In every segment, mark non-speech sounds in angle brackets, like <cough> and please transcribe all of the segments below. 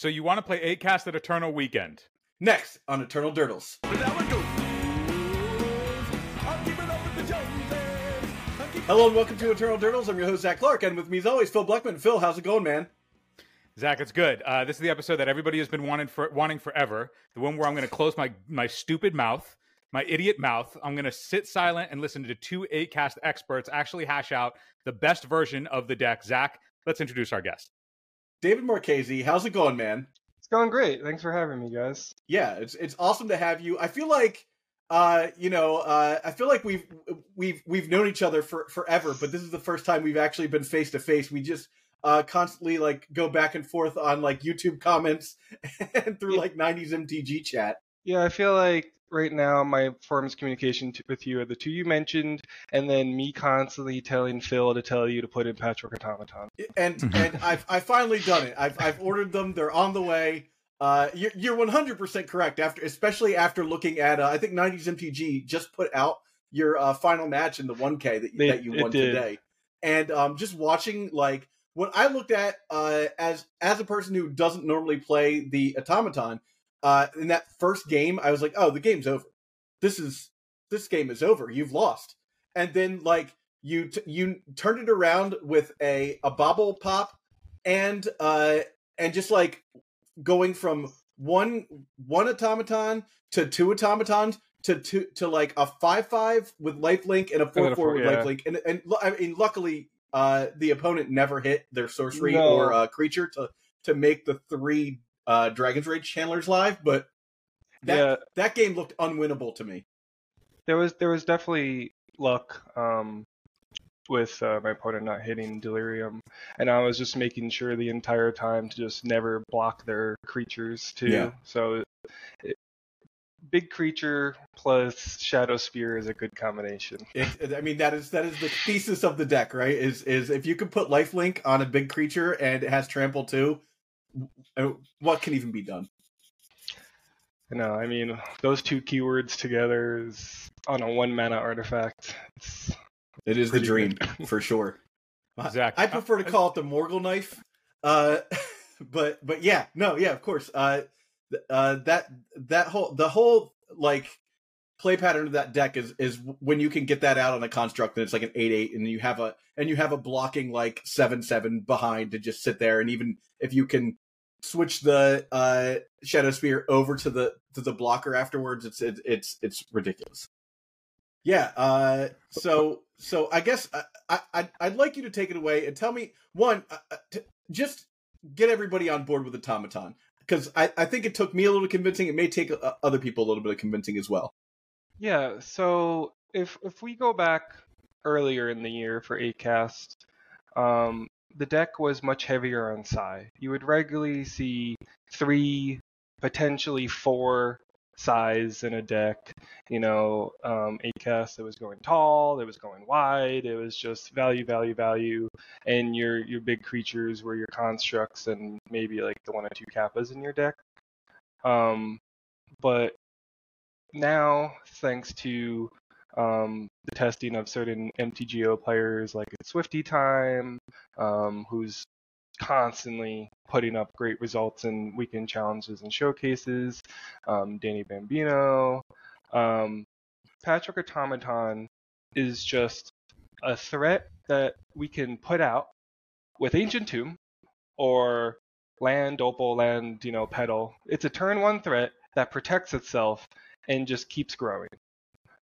So you want to play 8 cast at Eternal Weekend. Next on Eternal Durdles. Hello and welcome to Eternal Durdles. I'm your host, Zach Clark, and with me as always, Phil Blackman. Phil, how's it going, man? Zach, it's good. Uh, this is the episode that everybody has been wanting for wanting forever. The one where I'm going to close my my stupid mouth, my idiot mouth. I'm going to sit silent and listen to two eight cast experts actually hash out the best version of the deck. Zach, let's introduce our guest. David Marchese, how's it going, man? It's going great. Thanks for having me, guys. Yeah, it's it's awesome to have you. I feel like uh, you know, uh, I feel like we've we've we've known each other for forever, but this is the first time we've actually been face to face. We just uh, constantly like go back and forth on like YouTube comments <laughs> and through like '90s MTG chat. Yeah, I feel like right now my forms communication t- with you are the two you mentioned, and then me constantly telling Phil to tell you to put in Patchwork Automaton. And <laughs> and I've I've finally done it. I've I've ordered them. They're on the way. Uh, you're you're 100% correct. After especially after looking at uh, I think 90s MTG just put out your uh, final match in the 1K that, They- that you won did. today, and um, just watching like what I looked at uh, as as a person who doesn't normally play the automaton uh, in that first game, I was like, oh, the game's over. This is this game is over. You've lost, and then like you t- you turned it around with a a bauble pop and uh and just like going from one one automaton to two automatons to two to like a five five with lifelink and a four a four four- with yeah. lifelink and and I mean luckily uh the opponent never hit their sorcery No. or uh, creature to to make the three uh Dragon's Rage Channeler's live, but that yeah, that game looked unwinnable to me. there was there was definitely luck um, with uh, my opponent not hitting Delirium, and I was just making sure the entire time to just never block their creatures too. Yeah. So, it, big creature plus Shadow Spear is a good combination. It, I mean that is that is the thesis of the deck, right? Is is if you can put lifelink on a big creature and it has trample too, what can even be done? No, I mean those two keywords together is on a one mana artifact. It's It is the dream good. for sure. Zach, I prefer to call it the Morgul knife, uh, <laughs> but but yeah, no, yeah, of course. Uh, uh, that that whole the whole like play pattern of that deck is is when you can get that out on a construct and it's like an eight eight, and you have a and you have a blocking like seven seven behind to just sit there, and even if you can switch the uh shadow spear over to the to the blocker afterwards, it's it, it's it's ridiculous. Yeah. Uh. So so I guess I, I I'd, I'd like you to take it away and tell me one, uh, uh, t- just get everybody on board with automaton because I I think it took me a little convincing. It may take uh, other people a little bit of convincing as well. Yeah, so if if we go back earlier in the year for 8 cast, um, the deck was much heavier on Sai. You would regularly see three, potentially four Sais in a deck. You know, um, 8 cast that was going tall, that was going wide. It was just value, value, value, and your your big creatures were your constructs and maybe like the one or two kappas in your deck. Um, but now, thanks to um, the testing of certain MTGO players like Swifty Time, um, who's constantly putting up great results in weekend challenges and showcases, um, Danny Bambino. Um, Patchwork Automaton is just a threat that we can put out with Ancient Tomb or land, opal, land, you know, petal. It's a turn one threat that protects itself and just keeps growing.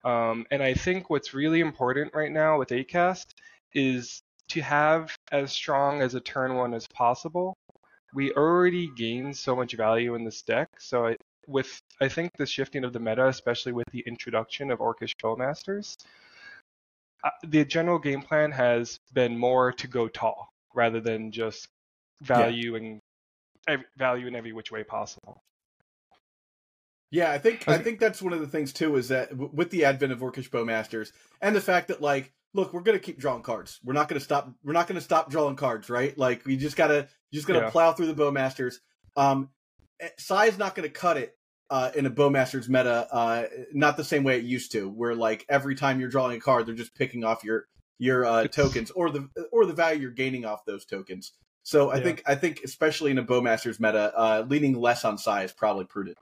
Um, and I think what's really important right now with 8 cast is to have as strong as a turn one as possible. We already gained so much value in this deck, so I, with I think the shifting of the meta, especially with the introduction of Orcish Bowmasters, uh, the general game plan has been more to go tall rather than just value and ev- value in every which way possible. Yeah, I think I think that's one of the things too is that w- with the advent of Orcish Bowmasters and the fact that like, look, we're gonna keep drawing cards. We're not gonna stop. We're not gonna stop drawing cards, right? Like, we just gotta you just gotta Yeah. plow through the Bowmasters. Um, eh, Sai's not gonna cut it uh, in a Bowmasters meta, uh, not the same way it used to, where like every time you're drawing a card, they're just picking off your your uh, tokens or the or the value you're gaining off those tokens. So I Yeah. think I think especially in a Bowmasters meta, uh, leaning less on is probably prudent.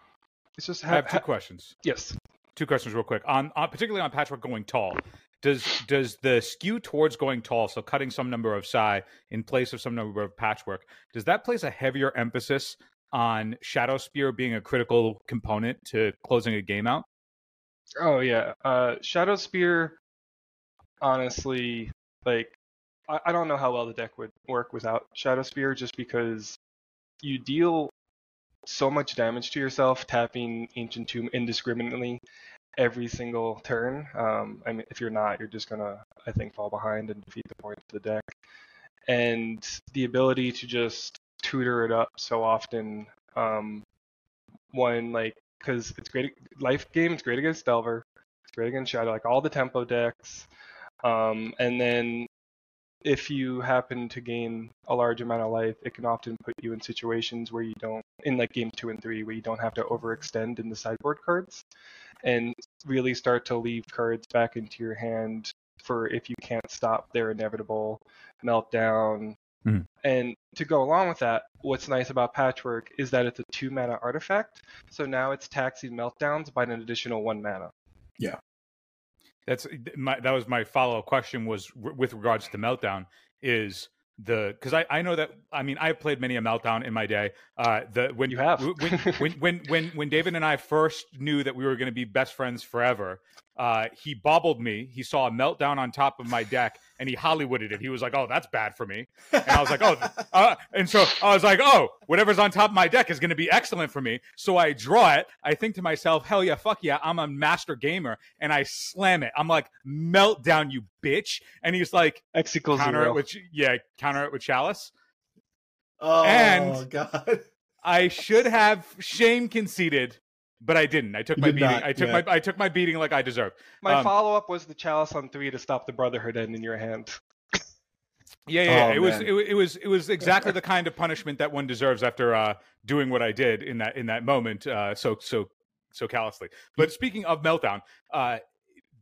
It's just I have, have two ha- questions. yes. Two questions, real quick. On, on particularly on Patchwork going tall. Does does the skew towards going tall, so cutting some number of Sai in place of some number of patchwork, does that place a heavier emphasis on Shadow Spear being a critical component to closing a game out? Oh yeah. Uh, Shadow Spear. Honestly, like I, I don't know how well the deck would work without Shadow Spear, just because you deal so much damage to yourself tapping Ancient Tomb indiscriminately every single turn. Um, I mean, if you're not, you're just gonna, I think, fall behind and defeat the point of the deck. And the ability to just tutor it up so often, um, one like, because it's great. Life game, it's great against Delver, it's great against Shadow, like all the tempo decks. Um, and then if you happen to gain a large amount of life, it can often put you in situations where you don't, in like game two and three, where you don't have to overextend in the sideboard cards and really start to leave cards back into your hand for if you can't stop their inevitable meltdown. Mhm. And to go along with that, what's nice about Patchwork is that it's a two mana artifact. So now it's taxing meltdowns by an additional one mana. That's my that was my follow up question was r- with regards to meltdown is the because I, I know that I mean I've played many a meltdown in my day. Uh, the when You have. when <laughs> when when when when David and I first knew that we were going to be best friends forever. Uh, he bobbled me. He saw a meltdown on top of my deck, and he Hollywooded it. He was like, "Oh, that's bad for me." And I was like, "Oh," <laughs> uh, and so I was like, "Oh, whatever's on top of my deck is going to be excellent for me." So I draw it. I think to myself, "Hell yeah, fuck yeah, I'm a master gamer," and I slam it. I'm like, "Meltdown, you bitch!" And he's like, X equals "Counter zero. it with yeah, counter it with chalice." oh And- God! I should have shame conceded, but I didn't. I took You my did beating. not, I took yeah. my I took my beating like I deserved. My um, follow up was the chalice on three to stop the Brotherhood end in your hand. <laughs> Yeah, yeah. yeah. Oh, it was it, it was it was exactly the <laughs> kind of punishment that one deserves after uh, doing what I did in that in that moment. Uh, so so so callously. But speaking of meltdown, uh,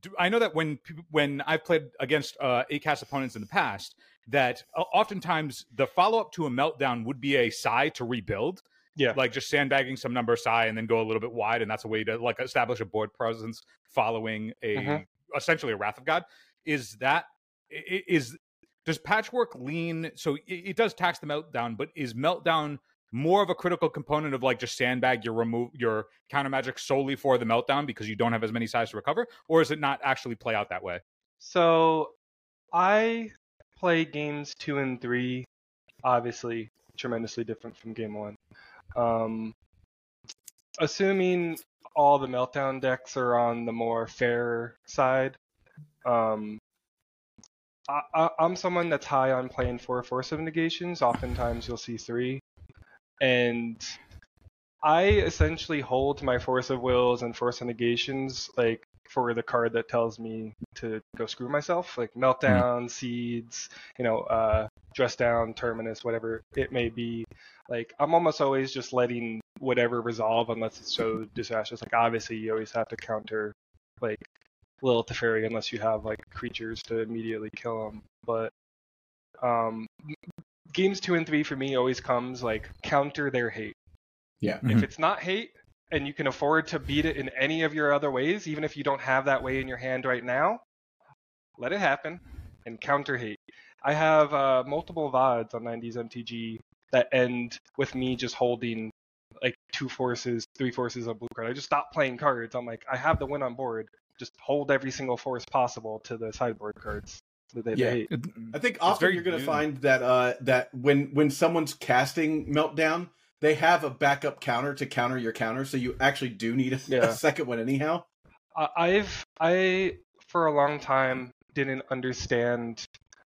do, I know that when when I've played against uh, 8 cast opponents in the past, that uh, oftentimes the follow up to a meltdown would be a Sai to rebuild. Yeah. like just sandbagging some number Sai and then go a little bit wide, and that's a way to like establish a board presence following a Mhm. essentially a Wrath of God. Is that is does patchwork lean so it, it does tax the meltdown but is meltdown more of a critical component of like just sandbag your remove your counter magic solely for the meltdown because you don't have as many Sais to recover or is it not actually play out that way So I play games two and three, obviously tremendously different from game one. Um, assuming all the meltdown decks are on the more fair side, um, I, I'm someone that's high on playing four force of negations. Oftentimes you'll see three, and I essentially hold my force of wills and force of negations like for the card that tells me to go screw myself, like meltdown, seeds, you know, uh, dress down, terminus, whatever it may be. Like I'm almost always just letting whatever resolve unless it's so disastrous. Like obviously you always have to counter like Lilith Teferi unless you have like creatures to immediately kill them. But um, games two and three for me always comes like counter their hate. Yeah. Mhm. If it's not hate and you can afford to beat it in any of your other ways, even if you don't have that way in your hand right now, let it happen and counter hate. I have uh, multiple VODs on 90s MTG that end with me just holding like two forces, three forces of blue card. I just stop playing cards. I'm like, I have the win on board. Just hold every single force possible to the sideboard cards that they, they Yeah. hate. I think often you're going to new. find that uh, that when when someone's casting meltdown, they have a backup counter to counter your counter, so you actually do need a, Yeah. a second one anyhow. I- I've I for a long time didn't understand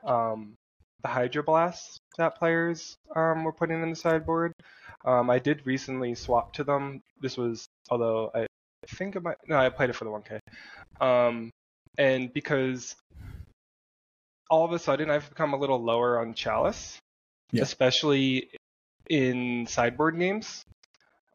um, the Hydro Blasts that players um, were putting in the sideboard. Um, I did recently swap to them. This was although I think it might no I played it for the 1K. Um, and because all of a sudden I've become a little lower on Chalice, Yeah. especially in sideboard games.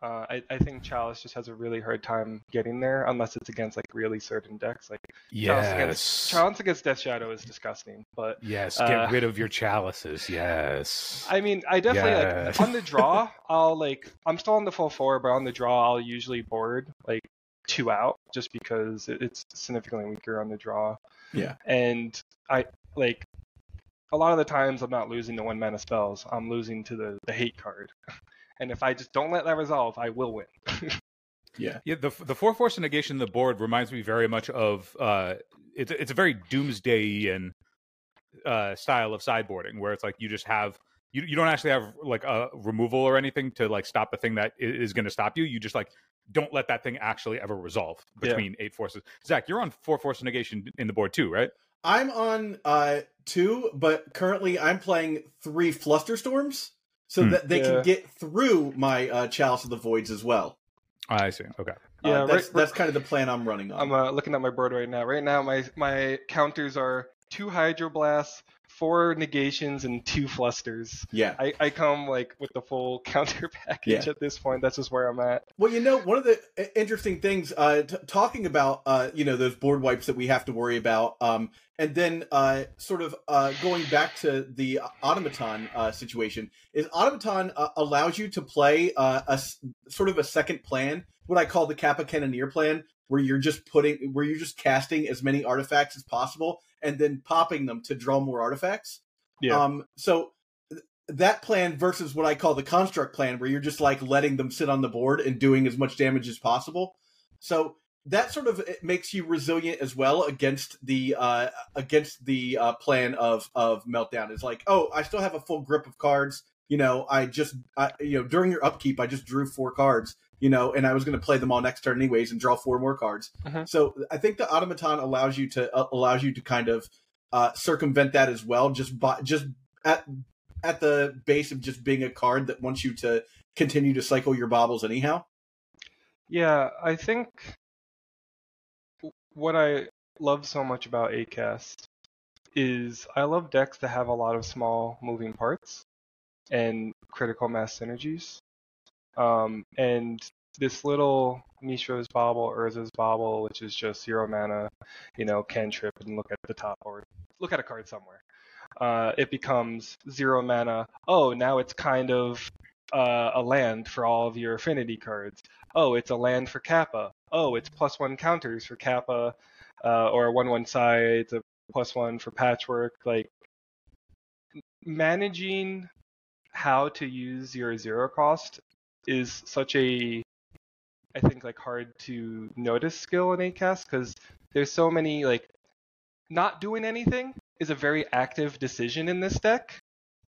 Uh, I, I think Chalice just has a really hard time getting there unless it's against like really certain decks. Like Chalice against, Chalice against Death Shadow is disgusting, but yes, get uh, rid of your chalices. Yes. I mean, I definitely yes. like on the draw. <laughs> I'll like I'm still on the full four, but on the draw, I'll usually board like two out just because it's significantly weaker on the draw. Yeah. And I like a lot of the times I'm not losing to one mana spells. I'm losing to the the hate card. <laughs> and if I just don't let that resolve, I will win. <laughs> yeah, yeah. The the four force negation in the board reminds me very much of uh, it's it's a very doomsdayian uh, style of sideboarding where it's like you just have you you don't actually have like a removal or anything to like stop the thing that is going to stop you. You just like don't let that thing actually ever resolve between yeah. eight forces. Zach, you're on four force negation in the board too, right? I'm on uh two, but currently I'm playing three Flusterstorms so hmm. that they yeah. can get through my uh, Chalice of the Voids as well. I see. Okay. Uh, yeah, uh, that's right, that's kind of the plan I'm running on. I'm uh, looking at my board right now. Right now, my my counters are two Hydroblasts, four negations, and two flusters. Yeah, I, I come like with the full <laughs> counter package yeah. at this point. That's just where I'm at. Well, you know, one of the uh, interesting things, uh, t- talking about, uh, you know, those board wipes that we have to worry about, um, and then uh, sort of uh, going back to the automaton uh, situation is automaton uh, allows you to play uh, a sort of a second plan what i call the kappa cannoneer plan where you're just putting where you're just casting as many artifacts as possible and then popping them to draw more artifacts yeah. um so that plan versus what i call the construct plan where you're just like letting them sit on the board and doing as much damage as possible so that sort of makes you resilient as well against the uh, against the uh, plan of of meltdown. Is like, oh, I still have a full grip of cards. You know, I just I, you know during your upkeep, I just drew four cards. You know, and I was going to play them all next turn anyways and draw four more cards. Uh-huh. So I think the automaton allows you to uh, allows you to kind of uh, circumvent that as well. Just by, just at at the base of just being a card that wants you to continue to cycle your baubles anyhow. Yeah, I think what I love so much about 8CAST is I love decks that have a lot of small moving parts and critical mass synergies. Um, and this little Mishra's Bauble, Urza's Bauble, which is just zero mana, you know, can trip and look at the top or look at a card somewhere. Uh, it becomes zero mana. Oh, now it's kind of uh, a land for all of your affinity cards. Oh, it's a land for Kappa. Oh, it's plus one counters for Kappa, uh, or a one one sides, a plus one for patchwork. Like managing how to use your zero cost is such a I think like hard to notice skill in 8CAST because there's so many like not doing anything is a very active decision in this deck.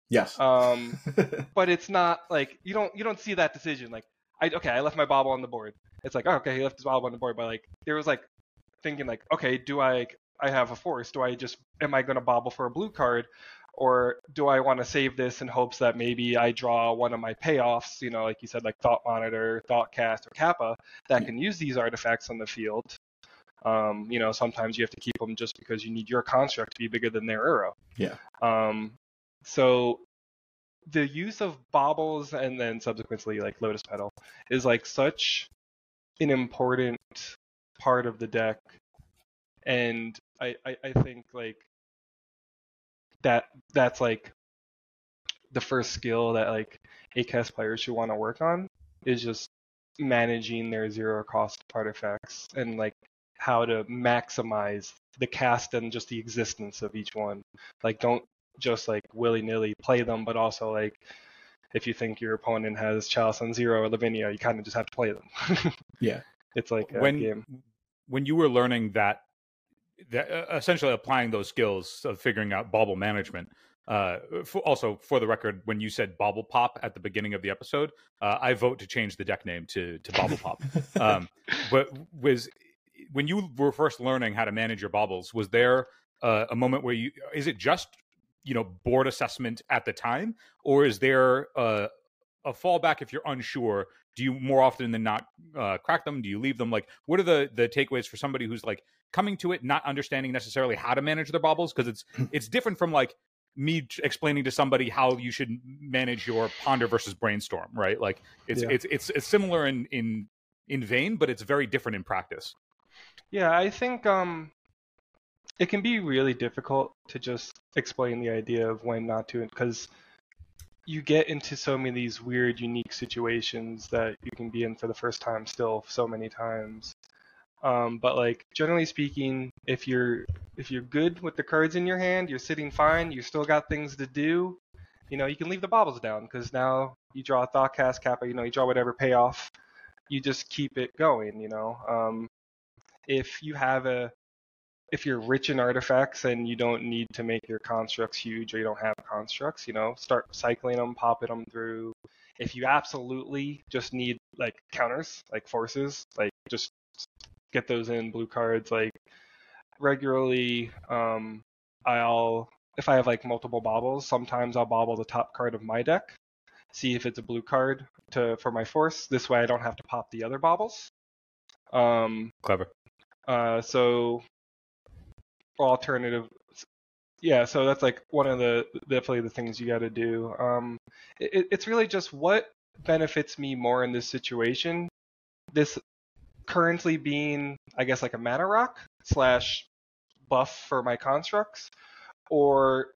Yes. Um, <laughs> but it's not like you don't you don't see that decision like I okay I left my bauble on the board. It's like oh, okay he left his bauble on the board, but like there was like thinking like okay do I I have a force do I just am I going to bauble for a blue card or do I want to save this in hopes that maybe I draw one of my payoffs, you know, like you said, like Thought Monitor, Thought Cast, or Kappa, that can use these artifacts on the field. Um, you know, sometimes you have to keep them just because you need your construct to be bigger than their arrow. Yeah. Um, so the use of baubles and then subsequently like lotus petal is like such an important part of the deck and I, I, I think like that that's like the first skill that like ACAS players should want to work on is just managing their zero cost artifacts and like how to maximize the cast and just the existence of each one. Like don't just like willy nilly play them, but also like if you think your opponent has Chalice on zero or Lavinia, you kind of just have to play them. <laughs> yeah, it's like when game. when you were learning that, that uh, essentially applying those skills of figuring out bauble management. Uh, for, also, for the record, when you said Bauble Pop at the beginning of the episode, uh, I vote to change the deck name to to Bauble Pop. <laughs> um, but was when you were first learning how to manage your baubles, was there uh, a moment where you is it just you know board assessment at the time, or is there a, a fallback if you're unsure? Do you more often than not uh, crack them? Do you leave them? Like, what are the the takeaways for somebody who's like coming to it not understanding necessarily how to manage their baubles because it's <clears throat> it's different from like me t- explaining to somebody how you should manage your ponder versus brainstorm, right? Like it's Yeah. it's it's it's similar in in in vein, but it's very different in practice. Yeah, I think um, it can be really difficult to just explain the idea of when not to, because you get into so many of these weird, unique situations that you can be in for the first time still so many times. Um, but like generally speaking, if you're if you're good with the cards in your hand, you're sitting fine. You still got things to do. You know, you can leave the baubles down because now you draw a thought cast kappa. You know, you draw whatever payoff. You just keep it going. You know, um, if you have a if you're rich in artifacts and you don't need to make your constructs huge or you don't have constructs, you know, start cycling them, popping them through. If you absolutely just need like counters, like forces, like just get those in blue cards like regularly um I'll if I have like multiple baubles, sometimes I'll bauble the top card of my deck, see if it's a blue card to for my force. This way I don't have to pop the other baubles. Um Clever. uh, so alternative, yeah. So that's like one of the definitely the things you got to do. Um, it, it's really just what benefits me more in this situation. This currently being, I guess, like a mana rock slash buff for my constructs, or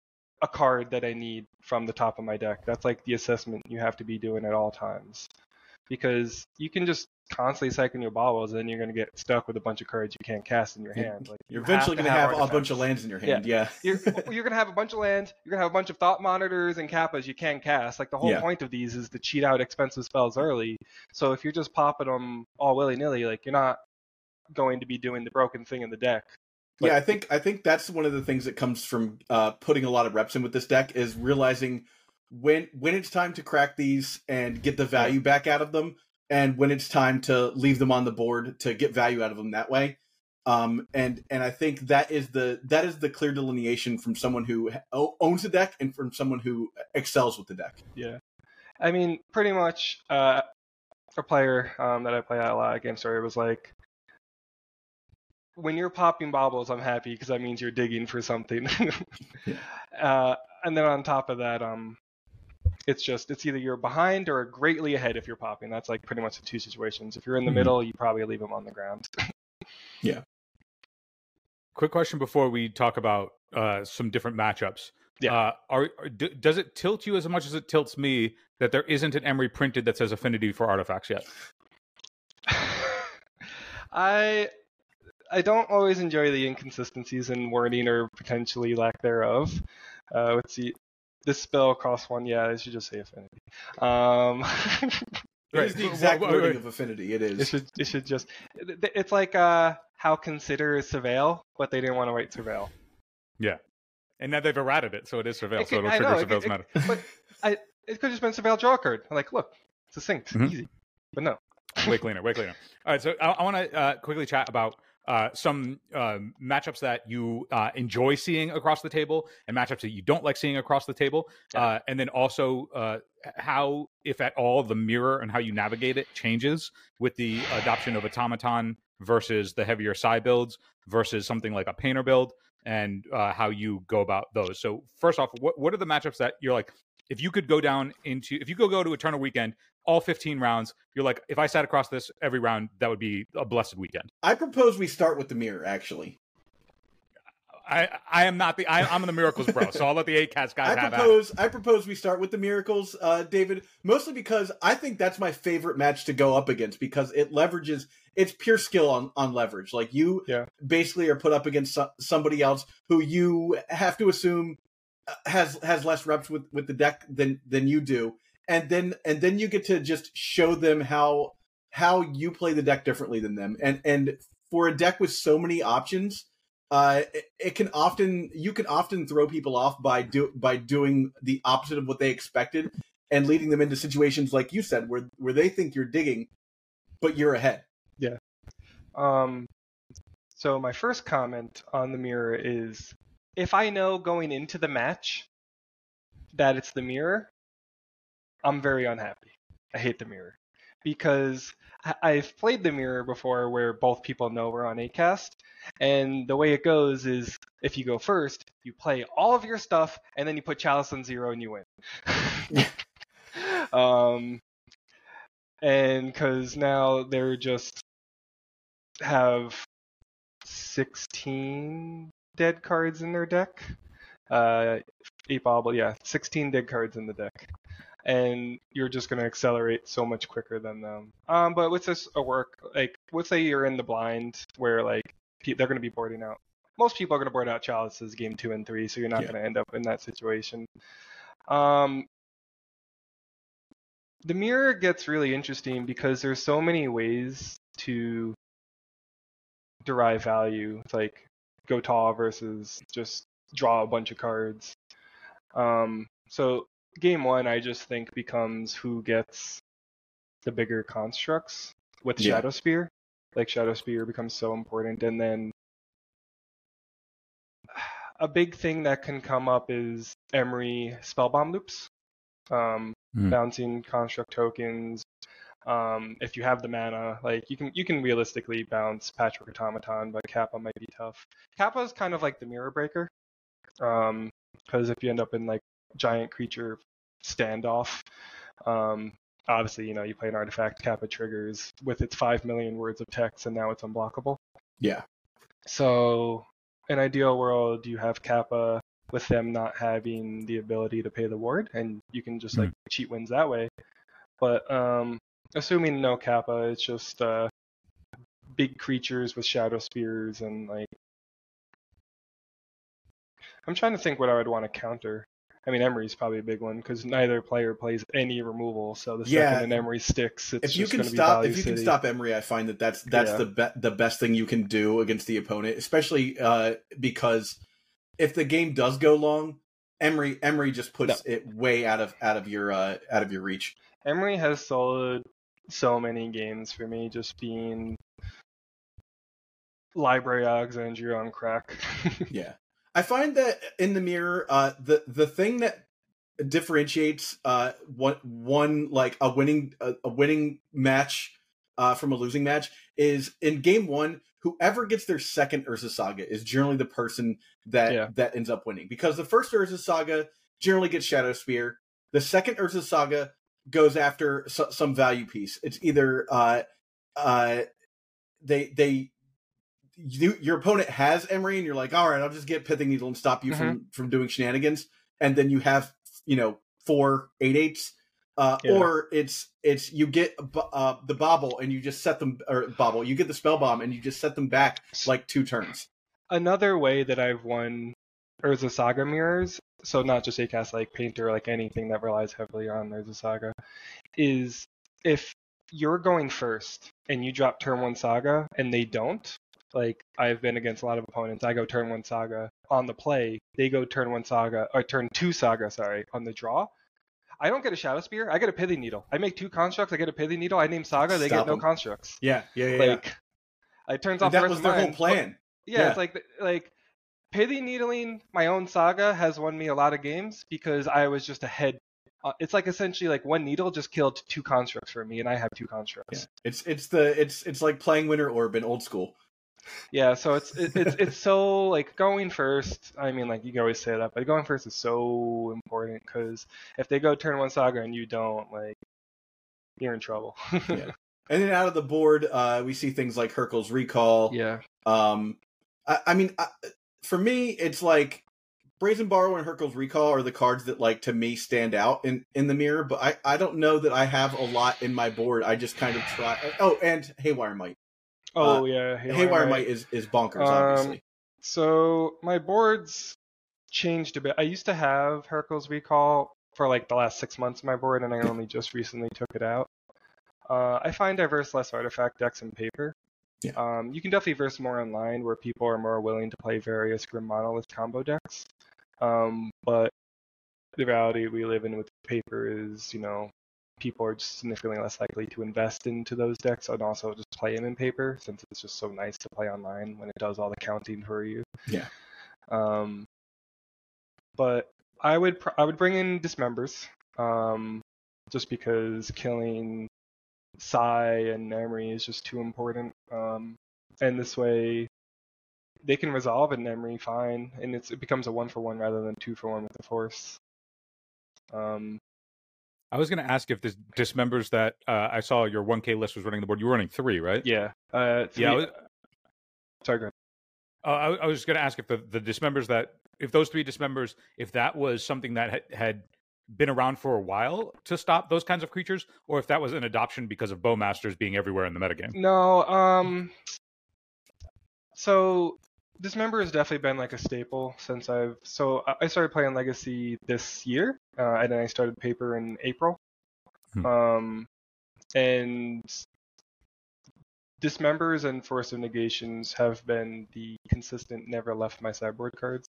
a card that I need from the top of my deck. That's like the assessment you have to be doing at all times. Because you can just constantly cycling your baubles, and then you're going to get stuck with a bunch of cards you can't cast in your hand. Like You're you eventually going to have, a bunch of lands in your hand. Yeah. You're, <laughs> you're going to have a bunch of lands. You're going to have a bunch of thought monitors and kappas you can't cast. Like the whole Yeah. point of these is to cheat out expensive spells early. So if you're just popping them all willy nilly, like you're not going to be doing the broken thing in the deck. But- yeah, I think I think that's one of the things that comes from uh, putting a lot of reps in with this deck is realizing when when it's time to crack these and get the value back out of them, and when it's time to leave them on the board to get value out of them that way. Um, and and I think that is the that is the clear delineation from someone who owns the deck and from someone who excels with the deck. Yeah. I mean, pretty much, uh, a player um, that I play a lot against her was like, when you're popping baubles, I'm happy because that means you're digging for something. <laughs> Yeah. uh, and then on top of that, um, it's just it's either you're behind or greatly ahead if you're popping. That's like pretty much the two situations. If you're in the Mhm. middle, you probably leave them on the ground. <laughs> Yeah. Quick question before we talk about uh, some different matchups. Yeah. Uh, are, are d- does it tilt you as much as it tilts me that there isn't an Emry printed that says affinity for artifacts yet? <laughs> I I don't always enjoy the inconsistencies in wording or potentially lack thereof. Uh, let's see. This spell costs one. Yeah, I should just say affinity. Um, <laughs> It Right. is the exact wording right. of affinity. It is. It it is. should it should just. It's like uh, how consider is surveil, but they didn't want to write surveil. Yeah, and now they've errated it, so it is surveil, It so it'll I trigger know, surveil's could- matter. But I it could have just been surveil draw a card. Like, look, it's succinct, Mhm. easy. But no. way cleaner, way cleaner. All right, so I, I want to uh, quickly chat about uh, some um, matchups that you uh, enjoy seeing across the table and matchups that you don't like seeing across the table, Yeah. uh, and then also uh, how, if at all, the mirror and how you navigate it changes with the adoption of automaton versus the heavier Sai builds versus something like a painter build, and uh, how you go about those. So first off, what what are the matchups that you're like? If you could go down into, if you could go to Eternal Weekend, all 15 rounds, you're like, if I sat across this every round, that would be a blessed weekend. I propose we start with the mirror. Actually, I I am not the I, I'm the miracles bro, so I'll let the eight cats guys I have at it. propose I propose we start with the miracles, uh, David. Mostly because I think that's my favorite match to go up against because it leverages it's pure skill on on leverage. Like you Yeah. basically are put up against so- somebody else who you have to assume uh, has has less reps with with the deck than than you do, and then and then you get to just show them how how you play the deck differently than them, and and for a deck with so many options uh, it, it can often you can often throw people off by do by doing the opposite of what they expected and leading them into situations like you said where where they think you're digging but you're ahead Yeah. Um, so my first comment on the mirror is if I know going into the match that it's the mirror, I'm very unhappy. I hate the mirror because I- I've played the mirror before where both people know we're on 8 cast, and the way it goes is if you go first, you play all of your stuff, and then you put Chalice on zero and you win. <laughs> <laughs> um, and because now they're just have 16 dead cards in their deck. Uh, eight bauble, yeah, 16 dead cards in the deck. And you're just going to accelerate so much quicker than them. Um, but with this a work, like, let's say you're in the blind where, like, they're going to be boarding out. Most people are going to board out Chalices game two and three, so you're not Yeah. going to end up in that situation. Um, the mirror gets really interesting because there's so many ways to derive value. It's like go tall versus just draw a bunch of cards. Um, so game one, I just think becomes who gets the bigger constructs with Yeah. Shadow Spear. Like Shadow Spear becomes so important, and then a big thing that can come up is Emry spellbomb loops, um, Hmm. bouncing construct tokens. Um, if you have the mana, like you can you can realistically bounce Patchwork Automaton, but Kappa might be tough. Kappa is kind of like the mirror breaker, because if you end up in like giant creature standoff, um, obviously you know you play an artifact, Kappa triggers with its five million words of text, and now it's unblockable. Yeah. So, in ideal world, you have Kappa with them not having the ability to pay the ward, and you can just like cheat wins that way. But um, assuming no Kappa, it's just uh, big creatures with shadow spears and like. I'm trying to think what I would want to counter. I mean, Emry's probably a big one because neither player plays any removal, so the Yeah. second an Emry sticks, it's if you just can going to be stop if you can stop Emry, I find that that's that's Yeah. the be- the best thing you can do against the opponent, especially uh, because if the game does go long, Emry Emry just puts it way out of out of your uh, out of your reach. Emry has sold so many games for me, just being Library Alexandria on crack. <laughs> Yeah, I find that in the mirror, uh, the the thing that differentiates uh one one like a winning a, a winning match uh from a losing match is in game one whoever gets their second urza saga is generally the person that Yeah. that ends up winning because the first urza saga generally gets shadow spear the second urza saga goes after so, some value piece it's either uh uh they they you, your opponent has Emry, and you're like, all right, I'll just get Pithing Needle and stop you from from doing shenanigans, and then you have you know four eight eights, uh, Yeah. or it's it's you get uh, the bauble and you just set them or bauble, you get the spell bomb and you just set them back like two turns. Another way that I've won Urza Saga mirrors, so not just 8 cast like Painter, like anything that relies heavily on Urza Saga, is if you're going first and you drop turn one Saga and they don't, like I've been against a lot of opponents, I go turn one Saga on the play, they go turn one Saga or turn two Saga, sorry, on the draw. I don't get a Shadow Spear. I get a Pithing Needle. I make two constructs. I get a Pithing Needle. I name Saga. They Stop get no constructs. Yeah, yeah, yeah. Like, it turns off that the rest was their whole but- plan. yeah, Yeah. it's like like pity needling my own saga has won me a lot of games because I was just ahead. Uh, it's like essentially like one needle just killed two constructs for me, and I have two constructs. Yeah. It's it's the it's it's like playing Winter Orb in old school. Yeah, so it's it, it's it's so like going first. I mean, like you can always say that, but going first is so important because if they go turn one saga and you don't, like you're in trouble. Yeah. <laughs> And then out of the board, uh, we see things like Hurkyl's Recall. yeah. Um, I, I mean, I, for me, it's like Brazen Borrow and Hurkyl's Recall are the cards that, like, to me stand out in in the mirror. But I I don't know that I have a lot in my board. I just kind of try. Oh, and Haywire Mite. Oh yeah. Haywire, Haywire Mite. Mite is is bonkers, Um, obviously. So my boards changed a bit. I used to have Hurkyl's Recall for like the last six months of my board, and I only just recently took it out. Uh, I find I verse less artifact decks in paper. Yeah. Um, you can definitely verse more online where people are more willing to play various Grim Monolith combo decks. Um, but the reality we live in with paper is, you know, people are just significantly less likely to invest into those decks and also just play them in paper since it's just so nice to play online when it does all the counting for you. Yeah. Um, but I would pr- I would bring in dismembers, um, just because killing Sai and Emry is just too important. Um, and this way, they can resolve in Emry fine, and it's, it becomes a one for one rather than two for one with the Force. Um, I was going to ask if this dismembers that uh, I saw your 1K list was running the board. You were running three, right? yeah. Uh, three, Yeah. I was, sorry, go ahead. uh, I, I was going to ask if the, the dismembers that, if those three dismembers, if that was something that had, had been around for a while to stop those kinds of creatures, or if that was an adoption because of Bowmasters being everywhere in the metagame. No, um, so Dismember has definitely been like a staple since I've. So I- I started playing Legacy this year, uh, and then I started Paper in April. Hmm. Um, and Dismembers and Force of Negations have been the consistent, never left my sideboard cards.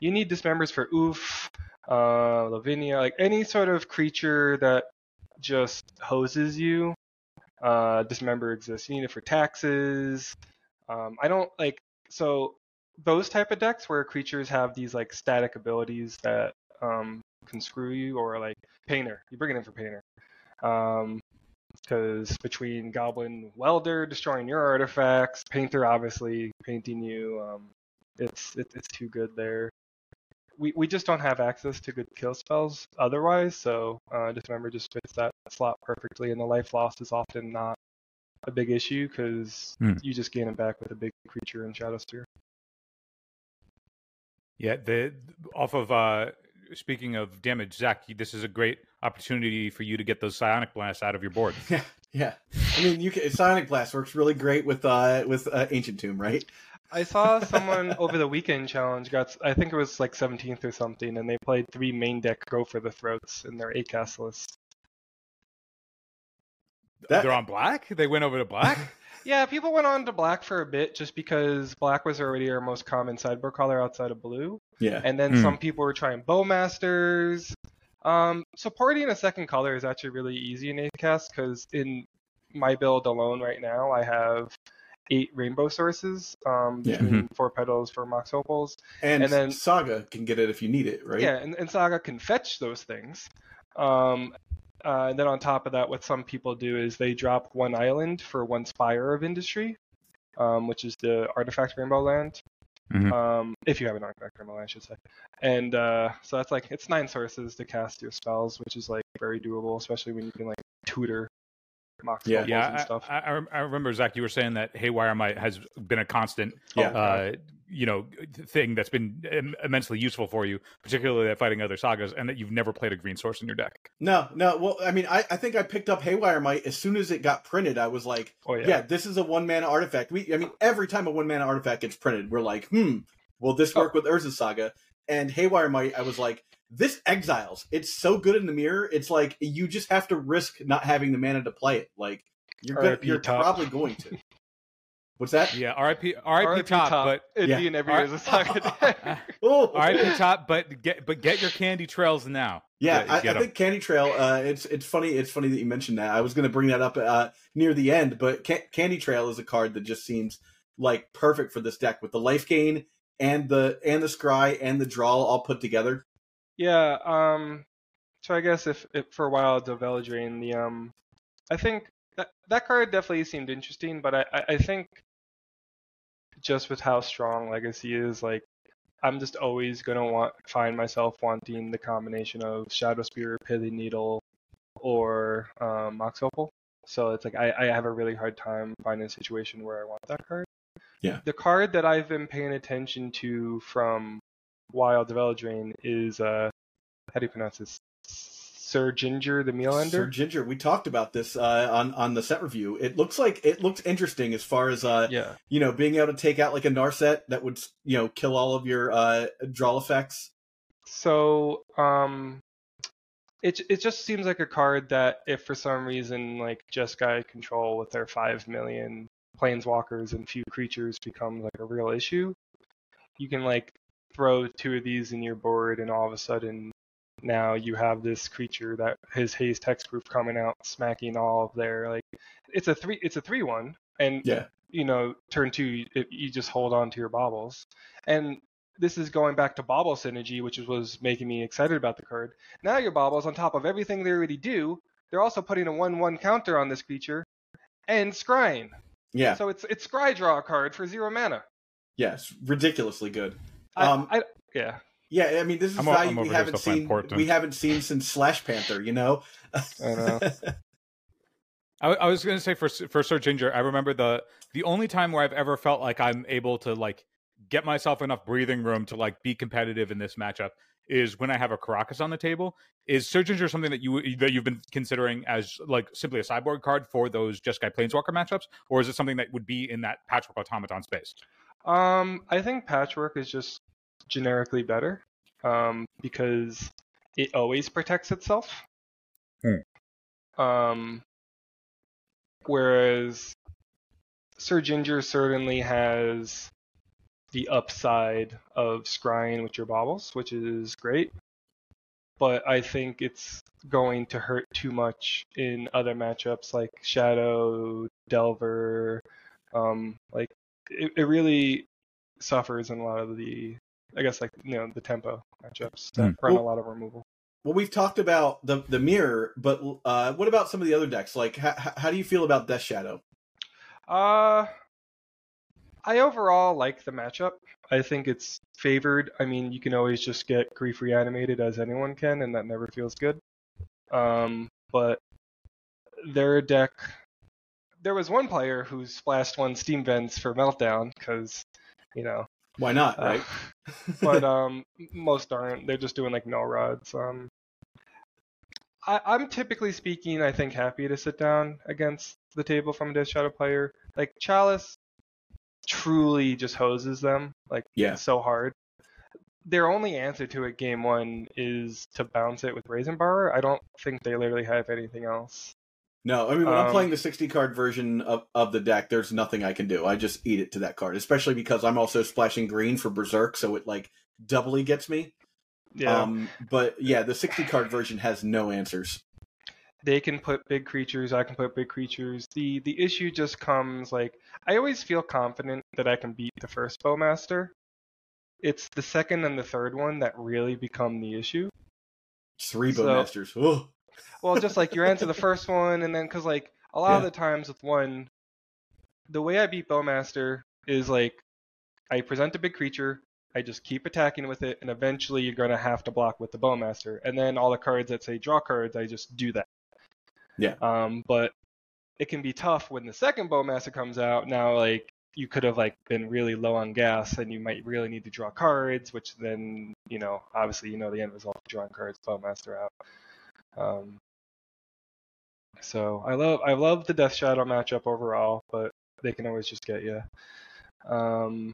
You need Dismembers for Ouphe, uh, Lavinia, like any sort of creature that just hoses you uh, dismember exists. You need it for taxes. Um, I don't like so those type of decks where creatures have these like static abilities that um, can screw you, or like Painter. You bring it in for Painter. Um, because between Goblin Welder destroying your artifacts, Painter obviously painting you, um, it's it, it's too good there. We we just don't have access to good kill spells otherwise, so uh, Dismember just fits that slot perfectly, and the life loss is often not a big issue because Hmm. you just gain it back with a big creature in Shadow Spear. Yeah, the off of uh speaking of damage, Zach, this is a great opportunity for you to get those psionic blasts out of your board. <laughs> Yeah, yeah. I mean, you can, Sonic Blast works really great with uh with uh, Ancient Tomb, right? I saw someone <laughs> over the weekend challenge got I think it was like 17th or something, and they played three main deck go for the throats in their eight cast list. That- They're on black. They went over to black. <laughs> Yeah, people went on to black for a bit just because black was already our most common sideboard color outside of blue. Yeah. And then Hmm. some people were trying Bowmasters. Um, supporting a second color is actually really easy in 8th cast because in my build alone right now, I have eight rainbow sources um, Yeah. between four petals for Mox Opals. And, And then- Saga can get it if you need it, right? Yeah, and, and Saga can fetch those things. Um, uh, and then on top of that, what some people do is they drop one island for one Spire of Industry, um, which is the Artifact Rainbow Land. Mhm. Um, if you have an Artifact Rainbow Land, I should say. And uh, so that's like it's nine sources to cast your spells, which is like very doable, especially when you can like tutor Mox Yeah. Opals and stuff. I, I, I remember Zach. You were saying that Haywire Mite has been a constant, Yeah. uh, you know, thing that's been im- immensely useful for you, particularly at fighting other sagas, and that you've never played a green source in your deck. No, no. Well, I mean, I, I think I picked up Haywire Mite as soon as it got printed. I was like, oh yeah. yeah. this is a one mana artifact. We, I mean, every time a one mana artifact gets printed, we're like, hmm, will this work with Urza Saga? And Haywire Mite, I was like, this exiles. It's so good in the mirror. It's like you just have to risk not having the mana to play it. Like you're gonna, you're top. probably going to. What's that? Yeah, RIP, RIP, RIP top, but it'd Yeah. be in every Ar- Urza's Saga deck. <laughs> <laughs> <laughs> Oh, RIP top, but get but get your candy trails now. Yeah, Get- I, get I 'em. think Candy Trail. Uh, it's it's funny. It's funny that you mentioned that. I was going to bring that up uh, near the end, but Ca- Candy Trail is a card that just seems like perfect for this deck with the life gain and the and the scry and the draw all put together. Yeah, um so I guess if, if for a while the Veladrain, the um I think that that card definitely seemed interesting, but I, I, I think just with how strong Legacy is, like I'm just always gonna want find myself wanting the combination of Shadow Spear, Pithing Needle, or um, Mox Opal. So it's like I, I have a really hard time finding a situation where I want that card. Yeah. The card that I've been paying attention to from Wilds of Eldraine is uh how do you pronounce this? Syr Ginger the Meal Syr Ginger, we talked about this uh, on on the set review. It looks like it looks interesting as far as uh, Yeah. you know being able to take out like a Narset that would you know kill all of your uh, draw effects. So um it it just seems like a card that if for some reason like just Jeskai control with their five million planeswalkers and few creatures becomes like a real issue, you can like throw two of these in your board and all of a sudden now you have this creature that his haze hexproof coming out smacking all of their like it's a three it's a three one and Yeah. you know turn two you, you just hold on to your baubles and this is going back to bauble synergy which is, was making me excited about the card now your baubles on top of everything they already do they're also putting a one one counter on this creature and Scrying. Yeah. So it's it's Scry draw a card for zero mana. Yes. Ridiculously good. I, Um, I, yeah. Yeah, I mean, this is I'm value I'm we haven't seen. Portland. We haven't seen since Slash Panther. You know. I know. <laughs> I, I was going to say for for Syr Ginger, I remember the the only time where I've ever felt like I'm able to like get myself enough breathing room to like be competitive in this matchup is when I have a Karakas on the table. Is Syr Ginger something that you that you've been considering as like simply a sideboard card for those Jeskai Planeswalker matchups, or is it something that would be in that Patchwork Automaton space? Um, I think Patchwork is just generically better, um, because it always protects itself. Um, whereas Syr Ginger certainly has the upside of scrying with your baubles, which is great. But I think it's going to hurt too much in other matchups like Shadow, Delver, um, like it, it really suffers in a lot of the I guess like you know the tempo matchups that Hmm. run a lot of removal. Well, we've talked about the the mirror, but uh, what about some of the other decks? Like, how, how do you feel about Death Shadow? Uh I overall like the matchup. I think it's favored. I mean, you can always just get grief reanimated as anyone can, and that never feels good. Um, but their deck, there was one player who splashed one Steam Vents for Meltdown because, you know, Why not? uh, Right. <laughs> but <laughs> um, most aren't. They're just doing like Null Rods. Um, I, I'm typically speaking, I think, happy to sit down against the table from a Death Shadow player. Like Chalice truly just hoses them like Yeah. so hard. Their only answer to it game one is to bounce it with Brazen Borrower. I don't think they literally have anything else. No, I mean when I'm Um, playing the 60 card version of, of the deck, there's nothing I can do. I just eat it to that card, especially because I'm also splashing green for Berserk, so it like doubly gets me. Yeah. Um, but yeah, the 60 card version has no answers. they can put big creatures i can put big creatures the the issue just comes like i always feel confident that i can beat the first bowmaster it's the second and the third one that really become the issue Three So- Bowmasters. Oh, well just like you answer the <laughs> first one and then because like a lot of the times with one the way i beat bowmaster is like i present a big creature i just keep attacking with it and eventually you're going to have to block with the bowmaster. And then all the cards that say draw cards i just do that. Yeah. um but it can be tough when the second bowmaster comes out now like you could have like been really low on gas and you might really need to draw cards which then you know obviously you know the end result of drawing cards bowmaster out um so i love i love the death shadow matchup overall but they can always just get you um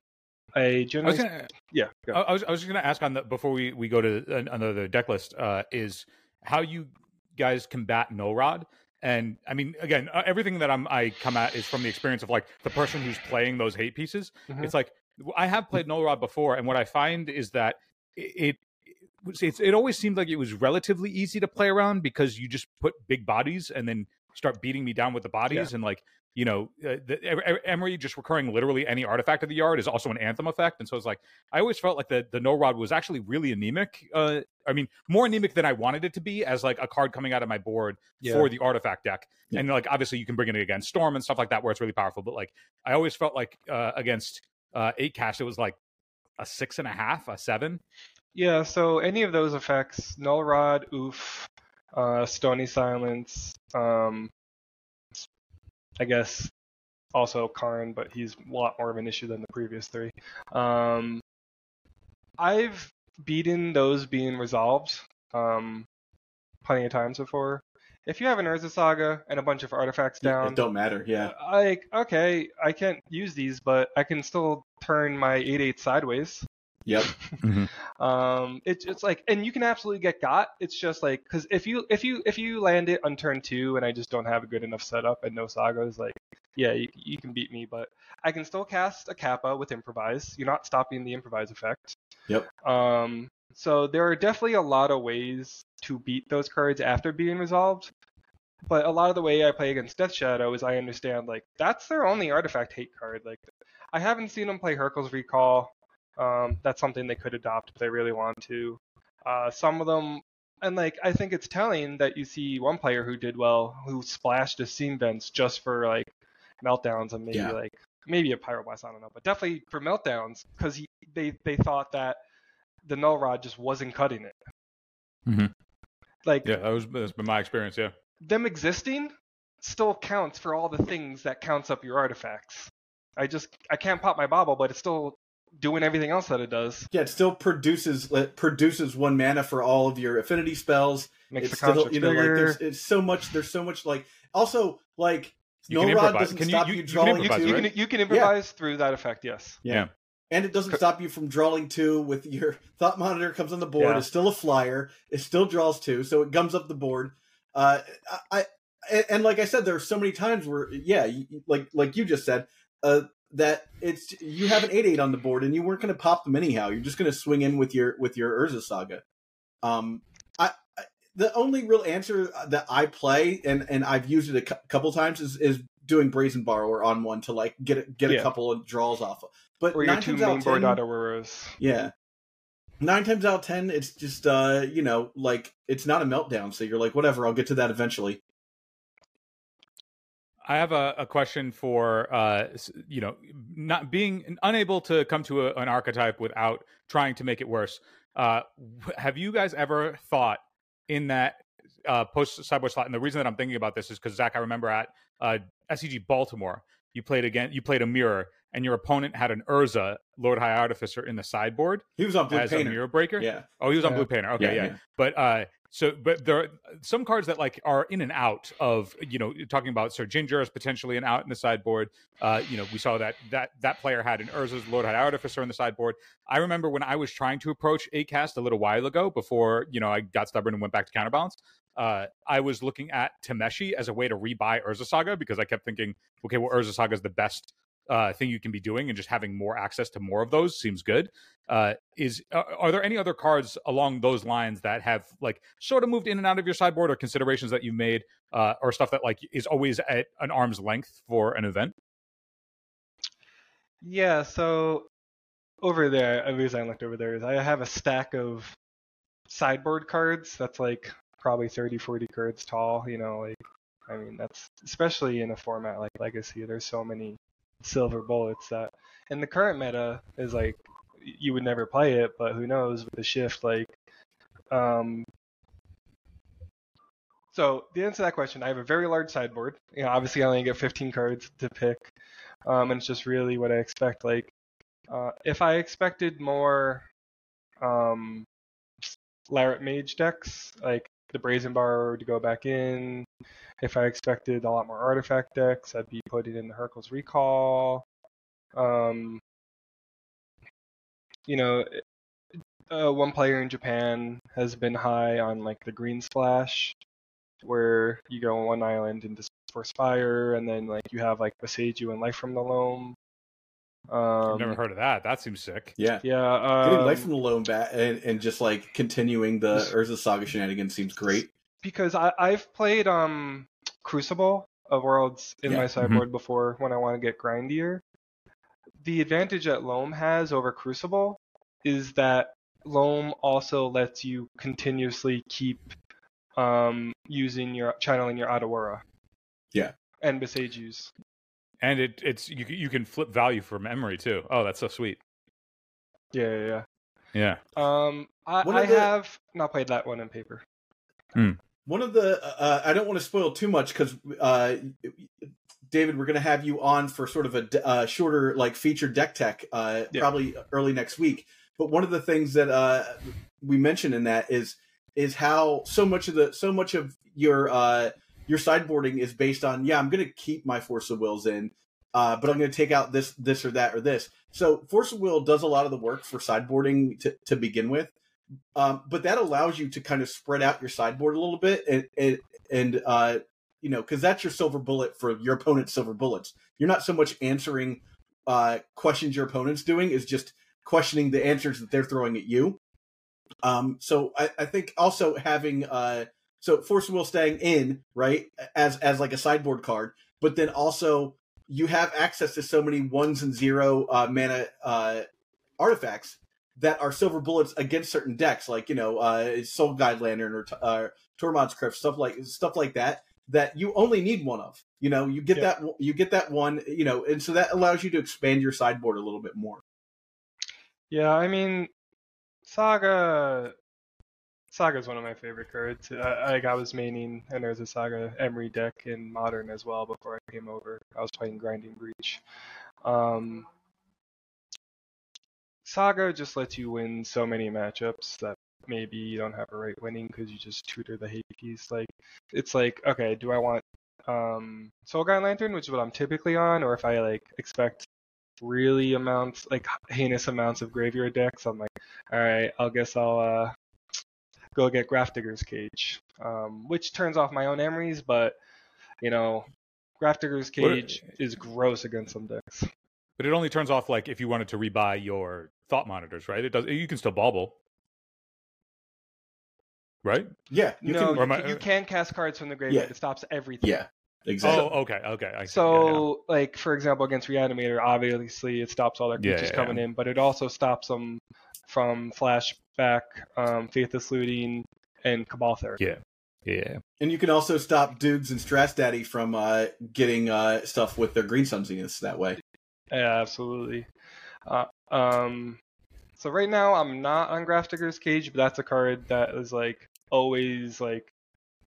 i I was gonna, yeah go. I was, I was going to ask on the before we, we go to another deck list uh, is how you guys combat Null Rod. And I mean, again, uh, everything that I'm I come at is from the experience of like the person who's playing those hate pieces. Mhm. It's like I have played Null Rod before, and what I find is that it. It it's, it always seemed like it was relatively easy to play around because you just put big bodies and then start beating me down with the bodies and like you know, uh, the, Emry just recurring literally any artifact of the yard is also an anthem effect, and so it's like I always felt like the the Null Rod was actually really anemic. Uh, I mean, more anemic than I wanted it to be as like a card coming out of my board Yeah. for the artifact deck, Yeah. and like obviously you can bring it against Storm and stuff like that where it's really powerful. But like I always felt like uh, against uh, eight cast it was like a six and a half, a seven. Yeah, so any of those effects, Null Rod, Ouphe, uh, Stony Silence, um, I guess also Karn, but he's a lot more of an issue than the previous three. Um, I've beaten those being resolved um, plenty of times before. If you have an Urza Saga and a bunch of artifacts down, it don't matter. Yeah. like okay, I can't use these, but I can still turn my 8-8 sideways. Yep. Um, it's it's like, and you can absolutely get got. It's just like, because if you if you if you land it on turn two and I just don't have a good enough setup and no sagas, like, yeah, you, you can beat me, but I can still cast a kappa with improvise. You're not stopping the improvise effect. Yep. Um, so there are definitely a lot of ways to beat those cards after being resolved. But a lot of the way I play against Death Shadow is I understand like that's their only artifact hate card. Like I haven't seen them play Hurkyl's Recall. Um, that's something they could adopt if they really want to. Uh, some of them, and like I think it's telling that you see one player who did well, who splashed his Steam Vents just for like meltdowns and maybe Yeah. like maybe a pyroblast. I don't know, but definitely for meltdowns because they they thought that the null rod just wasn't cutting it. Mm-hmm. Like Yeah, that was that's been my experience. Yeah. them existing still counts for all the things that counts up your artifacts. I just I can't pop my bauble, but it's still doing everything else that it does. Yeah, it still produces it produces one mana for all of your affinity spells. Makes it's the still you know like bigger. there's it's so much there's so much like also like You Null Rod doesn't Can stop you- you, you drawing you, improvise, can, two. you, right? can, you can improvise through that effect, yes. Yeah. And it doesn't stop you from drawing two with your <laughs> thought monitor comes on the board. Yeah. It's still a flyer. It still draws two, so it gums up the board. Uh, I, I and, and like I said, there are so many times where yeah, you, like like you just said, uh, that it's you have an eight eight on the board and you weren't going to pop them anyhow. You're just going to swing in with your with your Urza Saga. Um, I, I the only real answer that I play and and I've used it a cou- couple times is is doing Brazen Borrower on one to like get a, get a couple of draws off. of. But Or nine times out main of board 10 auroras. yeah. Nine times out of ten, it's just uh, you know, like it's not a meltdown, so you're like, whatever, I'll get to that eventually. I have a, a question for uh, you know, not being unable to come to a, an archetype without trying to make it worse. Uh, have you guys ever thought in that uh, post sideboard slot? And the reason that I'm thinking about this is because Zach, I remember at uh, SCG Baltimore, you played again, you played a mirror, and your opponent had an Urza Lord High Artificer in the sideboard He was on Blue as a Painter. mirror breaker. Yeah. Oh, he was on Yeah. Blue Painter. Okay, Yeah, yeah. yeah. But uh, so but there are some cards that like are in and out of you know talking about Syr Ginger is potentially an out in the sideboard. Uh, you know we saw that that that player had an Urza's Lord High Artificer in the sideboard. I remember when I was trying to approach 8 cast a little while ago before you know I got stubborn and went back to counterbalance. Uh, I was looking at Tameshi as a way to rebuy Urza Saga because I kept thinking, okay, well Urza Saga is the best uh, thing you can be doing, and just having more access to more of those seems good. Uh, is are, there any other cards along those lines that have like sort of moved in and out of your sideboard, or considerations that you've made, uh, or stuff that like is always at an arm's length for an event? Yeah, so over there, at least I looked over there, is I have a stack of sideboard cards that's like probably 30, 40 cards tall. You know, like, I mean, that's especially in a format like Legacy, there's so many silver bullets that, and the current meta is like, you would never play it, but who knows with the shift, like, um, so the answer to that question, I have a very large sideboard. You know, obviously I only get 15 cards to pick, um, and it's just really what I expect. Like, uh, if I expected more um, Larret Mage decks, like the Brazen Borrower to go back in, if I expected a lot more artifact decks, I'd be putting in the Hurkyl's Recall. Um, you know, uh, one player in Japan has been high on like the Green Splash, where you go on one island and disperse fire, and then like you have like Boseiju and Life from the Loam. Um, I've never heard of that. That seems sick. Yeah. Yeah, um, Getting life from the loam bat and, and just like continuing the Urza Saga shenanigans seems great. because I, I've played um Crucible of Worlds in Yeah. my sideboard before when I want to get grindier. The advantage that Loam has over Crucible is that Loam also lets you continuously keep um using your channeling your Otawara. Yeah. And Boseiju's. And it it's you you can flip value for memory too. Oh, that's so sweet. Yeah, yeah, Yeah. yeah. Um, I, One I the- have not played that one in paper. One of the uh, I don't want to spoil too much because uh, David, we're going to have you on for sort of a uh, shorter like feature deck tech uh, Yeah. probably early next week. But one of the things that uh, we mentioned in that is is how so much of the so much of your uh, your sideboarding is based on yeah I'm going to keep my force of wills in, uh, but I'm going to take out this this or that or this. So force of will does a lot of the work for sideboarding to, to begin with um, but that allows you to kind of spread out your sideboard a little bit and and, and uh, you know because that's your silver bullet for your opponent's silver bullets. You're not so much answering uh, questions your opponent's doing is just questioning the answers that they're throwing at you. Um, so I, I think also having uh, so force will staying in right as as like a sideboard card but then also you have access to so many ones and zero uh, mana uh, artifacts that are silver bullets against certain decks, like you know, uh, Soul Guide Lantern or uh, Tormod's Crypt, stuff like stuff like that. that you only need one of. You know, you get Yeah. that you get that one, you know, and so that allows you to expand your sideboard a little bit more. Yeah, I mean, Saga. Saga is one of my favorite cards. I, like I was maining, and there's a Saga Emry deck in Modern as well before I came over. I was playing Grinding Breach. Um, Saga just lets you win so many matchups that maybe you don't have a right winning because you just tutor the hate piece. Like it's like, okay, do I want um Soul Guide Lantern, which is what I'm typically on, or if I like expect really amounts like heinous amounts of graveyard decks, I'm like, all right, I'll guess I'll uh go get Grafdigger's Cage, um, which turns off my own Emrys, but you know, Grafdigger's Cage is gross against some decks. But it only turns off like if you wanted to rebuy your thought monitors, right? It does. You can still bauble, right? Yeah, you no, can. you, my- can, you can cast cards from the graveyard. Yeah. It stops everything. Yeah, exactly. Oh, okay, okay. I see. So, Yeah, yeah. like for example, against Reanimator, obviously it stops all their creatures yeah, coming in, but it also stops them from flashback, um, faithless looting, and cabal therapy. Yeah. yeah. And you can also stop dudes and Strass Daddy from uh, getting uh, stuff with their green sunsiness that way. Yeah, absolutely. Uh, um, so right now I'm not on Grafdigger's Cage, but that's a card that is like always like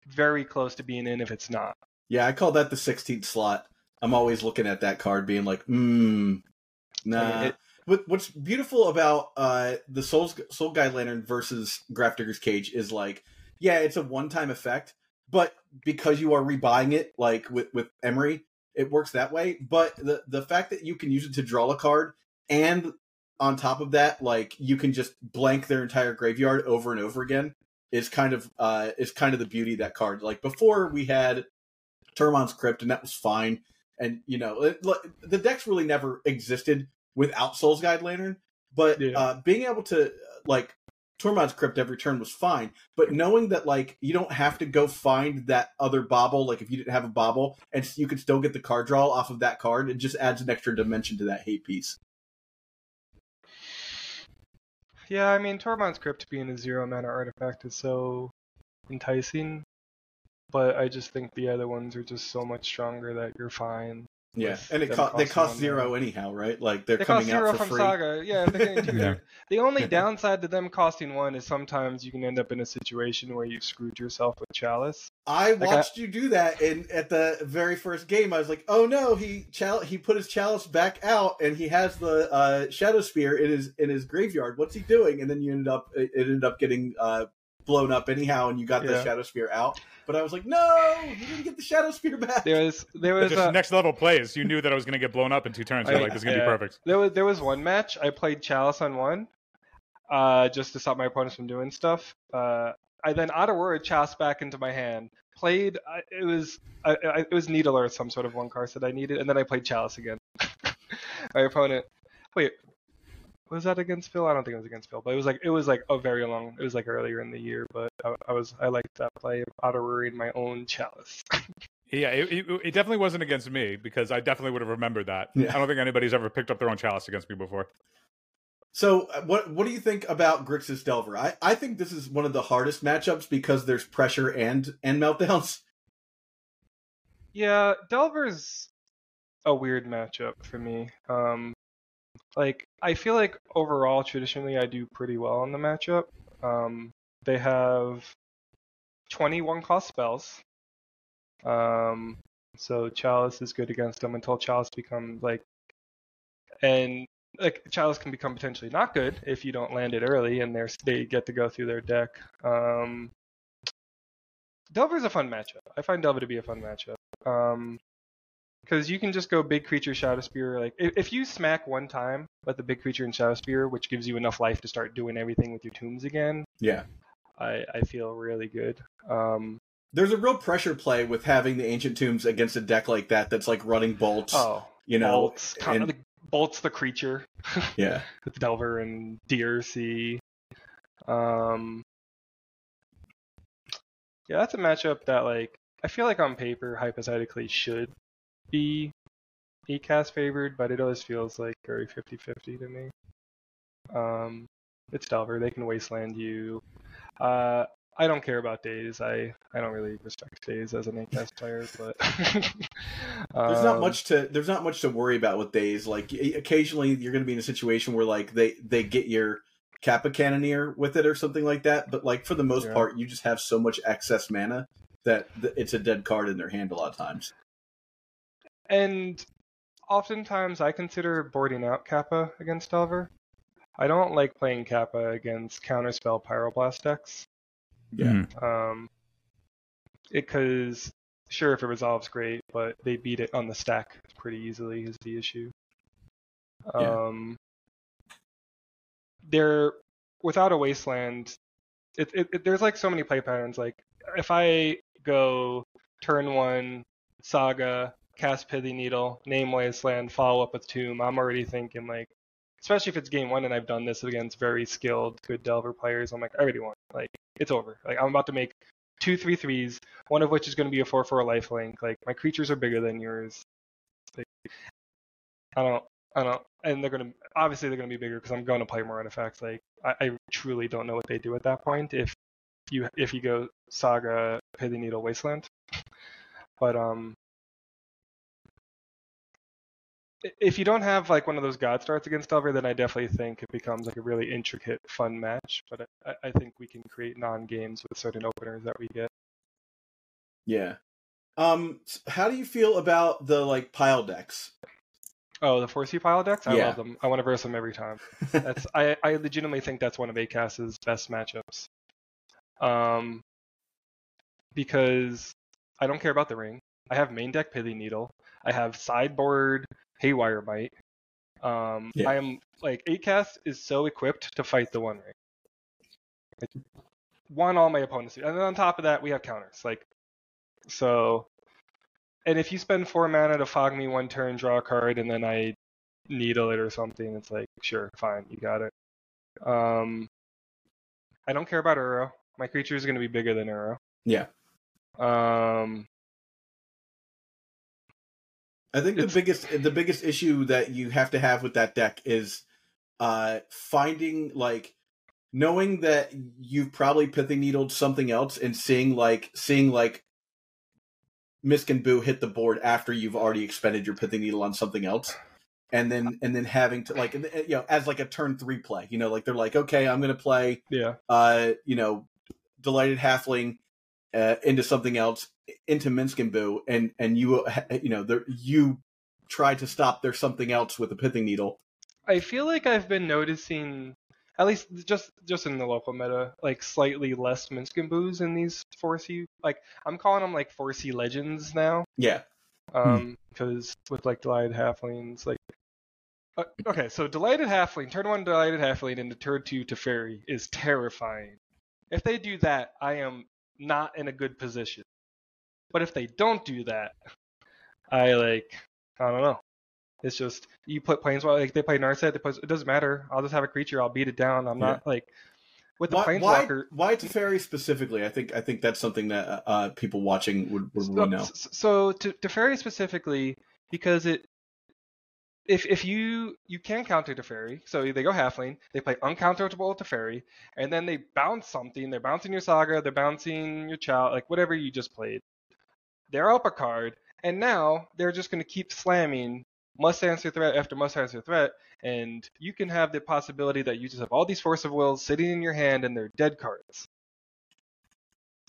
very close to being in if it's not. Yeah, I call that the 16th slot. I'm always looking at that card, being like, hmm, nah. it- what, what's beautiful about uh, the Soul Soul Guide Lantern versus Grafdigger's Cage is like, yeah, it's a one time effect, but because you are rebuying it, like with with Emry, it works that way. But the the fact that you can use it to draw a card, and on top of that, like you can just blank their entire graveyard over and over again, is kind of uh is kind of the beauty of that card. Like before, we had Tormod's Crypt, and that was fine. And you know, it, the decks really never existed without Soul's Guide Lantern. But Yeah. uh, being able to like Tormod's Crypt every turn was fine. But knowing that like you don't have to go find that other bauble, like if you didn't have a bauble, and you could still get the card draw off of that card, it just adds an extra dimension to that hate piece. Yeah, I mean Tormod's Crypt being a zero mana artifact is so enticing, but I just think the other ones are just so much stronger that you're fine. Yeah, and it them co- they cost zero mana. anyhow, right? Like they're They coming cost zero out for from free. Saga. Yeah, they're getting two. Yeah. The only downside to them costing one is sometimes you can end up in a situation where you've screwed yourself with Chalice. I Like I- watched you do that, and at the very first game, I was like, "Oh no!" He chal- he put his chalice back out, and he has the uh, shadow spear in his in his graveyard. What's he doing? And then you ended up it it ended up getting uh, blown up anyhow, and you got the shadow spear out. But I was like, "No, you didn't get the shadow spear back." There was there was Just a, next level plays. You knew that I was going to get blown up in two turns. You're I- like, this is going to yeah. be perfect. There was there was one match I played Chalice on one, uh, just to stop my opponents from doing stuff. Uh, I then out of word Chalice back into my hand. Played I it was I, I, it was Needle or some sort of one card that I needed, and then I played Chalice again. <laughs> my opponent, wait, was that against Phil? I don't think it was against Phil, but it was like it was like a very long. It was like earlier in the year, but I, I was I liked that play of out of worrying my own Chalice. <laughs> Yeah, it, it, it definitely wasn't against me because I definitely would have remembered that. Yeah. I don't think anybody's ever picked up their own chalice against me before. So, uh, what what do you think about Grixis Delver? I, I think this is one of the hardest matchups because there's pressure and and meltdowns. <laughs> Yeah, Delver's a weird matchup for me. Um, like I feel like overall, traditionally, I do pretty well on the matchup. Um, they have 21 cost spells. Um, so Chalice is good against them until Chalice becomes like, and like Chalice can become potentially not good if you don't land it early, and they're they get to go through their deck. Um, Delver's a fun matchup. I find Delver to be a fun matchup. Um, because you can just go big creature Shadow Spear. Like if, if you smack one time with the big creature and Shadow Spear, which gives you enough life to start doing everything with your tombs again, Yeah, I I feel really good. Um, there's a real pressure play with having the ancient tombs against a deck like that. That's like running bolts. oh, you know, bolts, and- the, bolts the creature <laughs> yeah. with Delver and DRC. Um, yeah, that's a matchup that like I feel like on paper hypothetically should be 8CAST favored, but it always feels like very 50-50 to me. Um, it's Delver; they can wasteland you. Uh, I don't care about days. I, I don't really respect days as an 8CAST <laughs> player, but <laughs> there's not um, much to there's not much to worry about with days. Like occasionally you're going to be in a situation where like they they get your Kappa Cannoneer with it or something like that, but like for the most Yeah. part you just have so much excess mana that it's a dead card in their hand a lot of times. And oftentimes I consider boarding out Kappa against Delver. I don't like playing Kappa against counterspell Pyroblast decks. Yeah. Mhm. Um, because sure, if it resolves, great, but they beat it on the stack pretty easily. Is the issue. Yeah. Um, they're without a wasteland. It, it, it there's like so many play patterns. Like if I go turn one, saga, cast pithy needle, name wasteland, follow up with tomb, I'm already thinking like, especially if it's game one and I've done this against very skilled, good Delver players. I'm like, I already won. Like it's over. Like I'm about to make two three threes, one of which is going to be a four four lifelink. Like my creatures are bigger than yours. Like, I don't, I don't, and they're going to obviously they're going to be bigger because I'm going to play more artifacts. Like I, I truly don't know what they do at that point if you if you go Saga, Pithy Needle, Wasteland. But um, if you don't have like one of those God starts against Delver, then I definitely think it becomes like a really intricate, fun match. But I, I think we can create non-games with certain openers that we get. Yeah. Um how do you feel about the like pile decks? Oh, the 4C pile decks, I Yeah. love them. I want to verse them every time. <laughs> That's I, I legitimately think that's one of 8CAST's best matchups. Um, because I don't care about the ring. I have main deck Pithy Needle. I have sideboard Haywire Mite. Um, Yeah. I am like 8CAST is so equipped to fight the One Ring. Like, one all my opponents, and then on top of that we have counters. Like, so, and if you spend four mana to fog me one turn, draw a card, and then I needle it or something, it's like sure, fine, you got it. Um, I don't care about Uro. My creature is going to be bigger than Uro. yeah. Um, I think the biggest the biggest issue that you have to have with that deck is uh finding like knowing that you've probably pithy needled something else and seeing like seeing like Minsc and Boo hit the board after you've already expended your pithy needle on something else. And then and then having to like you know as like a turn three play, you know, like they're like, okay, I'm gonna play yeah, uh, you know, delighted halfling uh, into something else, into Minsc and Boo, and and you you know there you try to stop their something else with a pithing needle. I feel like I've been noticing, at least just just in the local meta, like slightly less Minsc and Boos in these 4C. Like I'm calling them like 4C legends now. Yeah, Um, because with like delighted halflings, like. Uh, okay, so delighted halfling, turn one delighted halfling into turn two Teferi is terrifying. If they do that, I am not in a good position. But if they don't do that, I like I don't know. It's just you put planeswalker like they play Narset, they play, it doesn't matter. I'll just have a creature, I'll beat it down. I'm not like with the why why, planeswalker. why Teferi specifically? I think I think that's something that uh, people watching would would to know. So, so to Teferi specifically, because it if if you you can counter Teferi, so they go halfling, they play uncounterable Teferi, and then they bounce something. They're bouncing your Saga, they're bouncing your Chow, like whatever you just played. They're up a card, and now they're just going to keep slamming must answer threat after must answer threat, and you can have the possibility that you just have all these Force of Wills sitting in your hand and they're dead cards.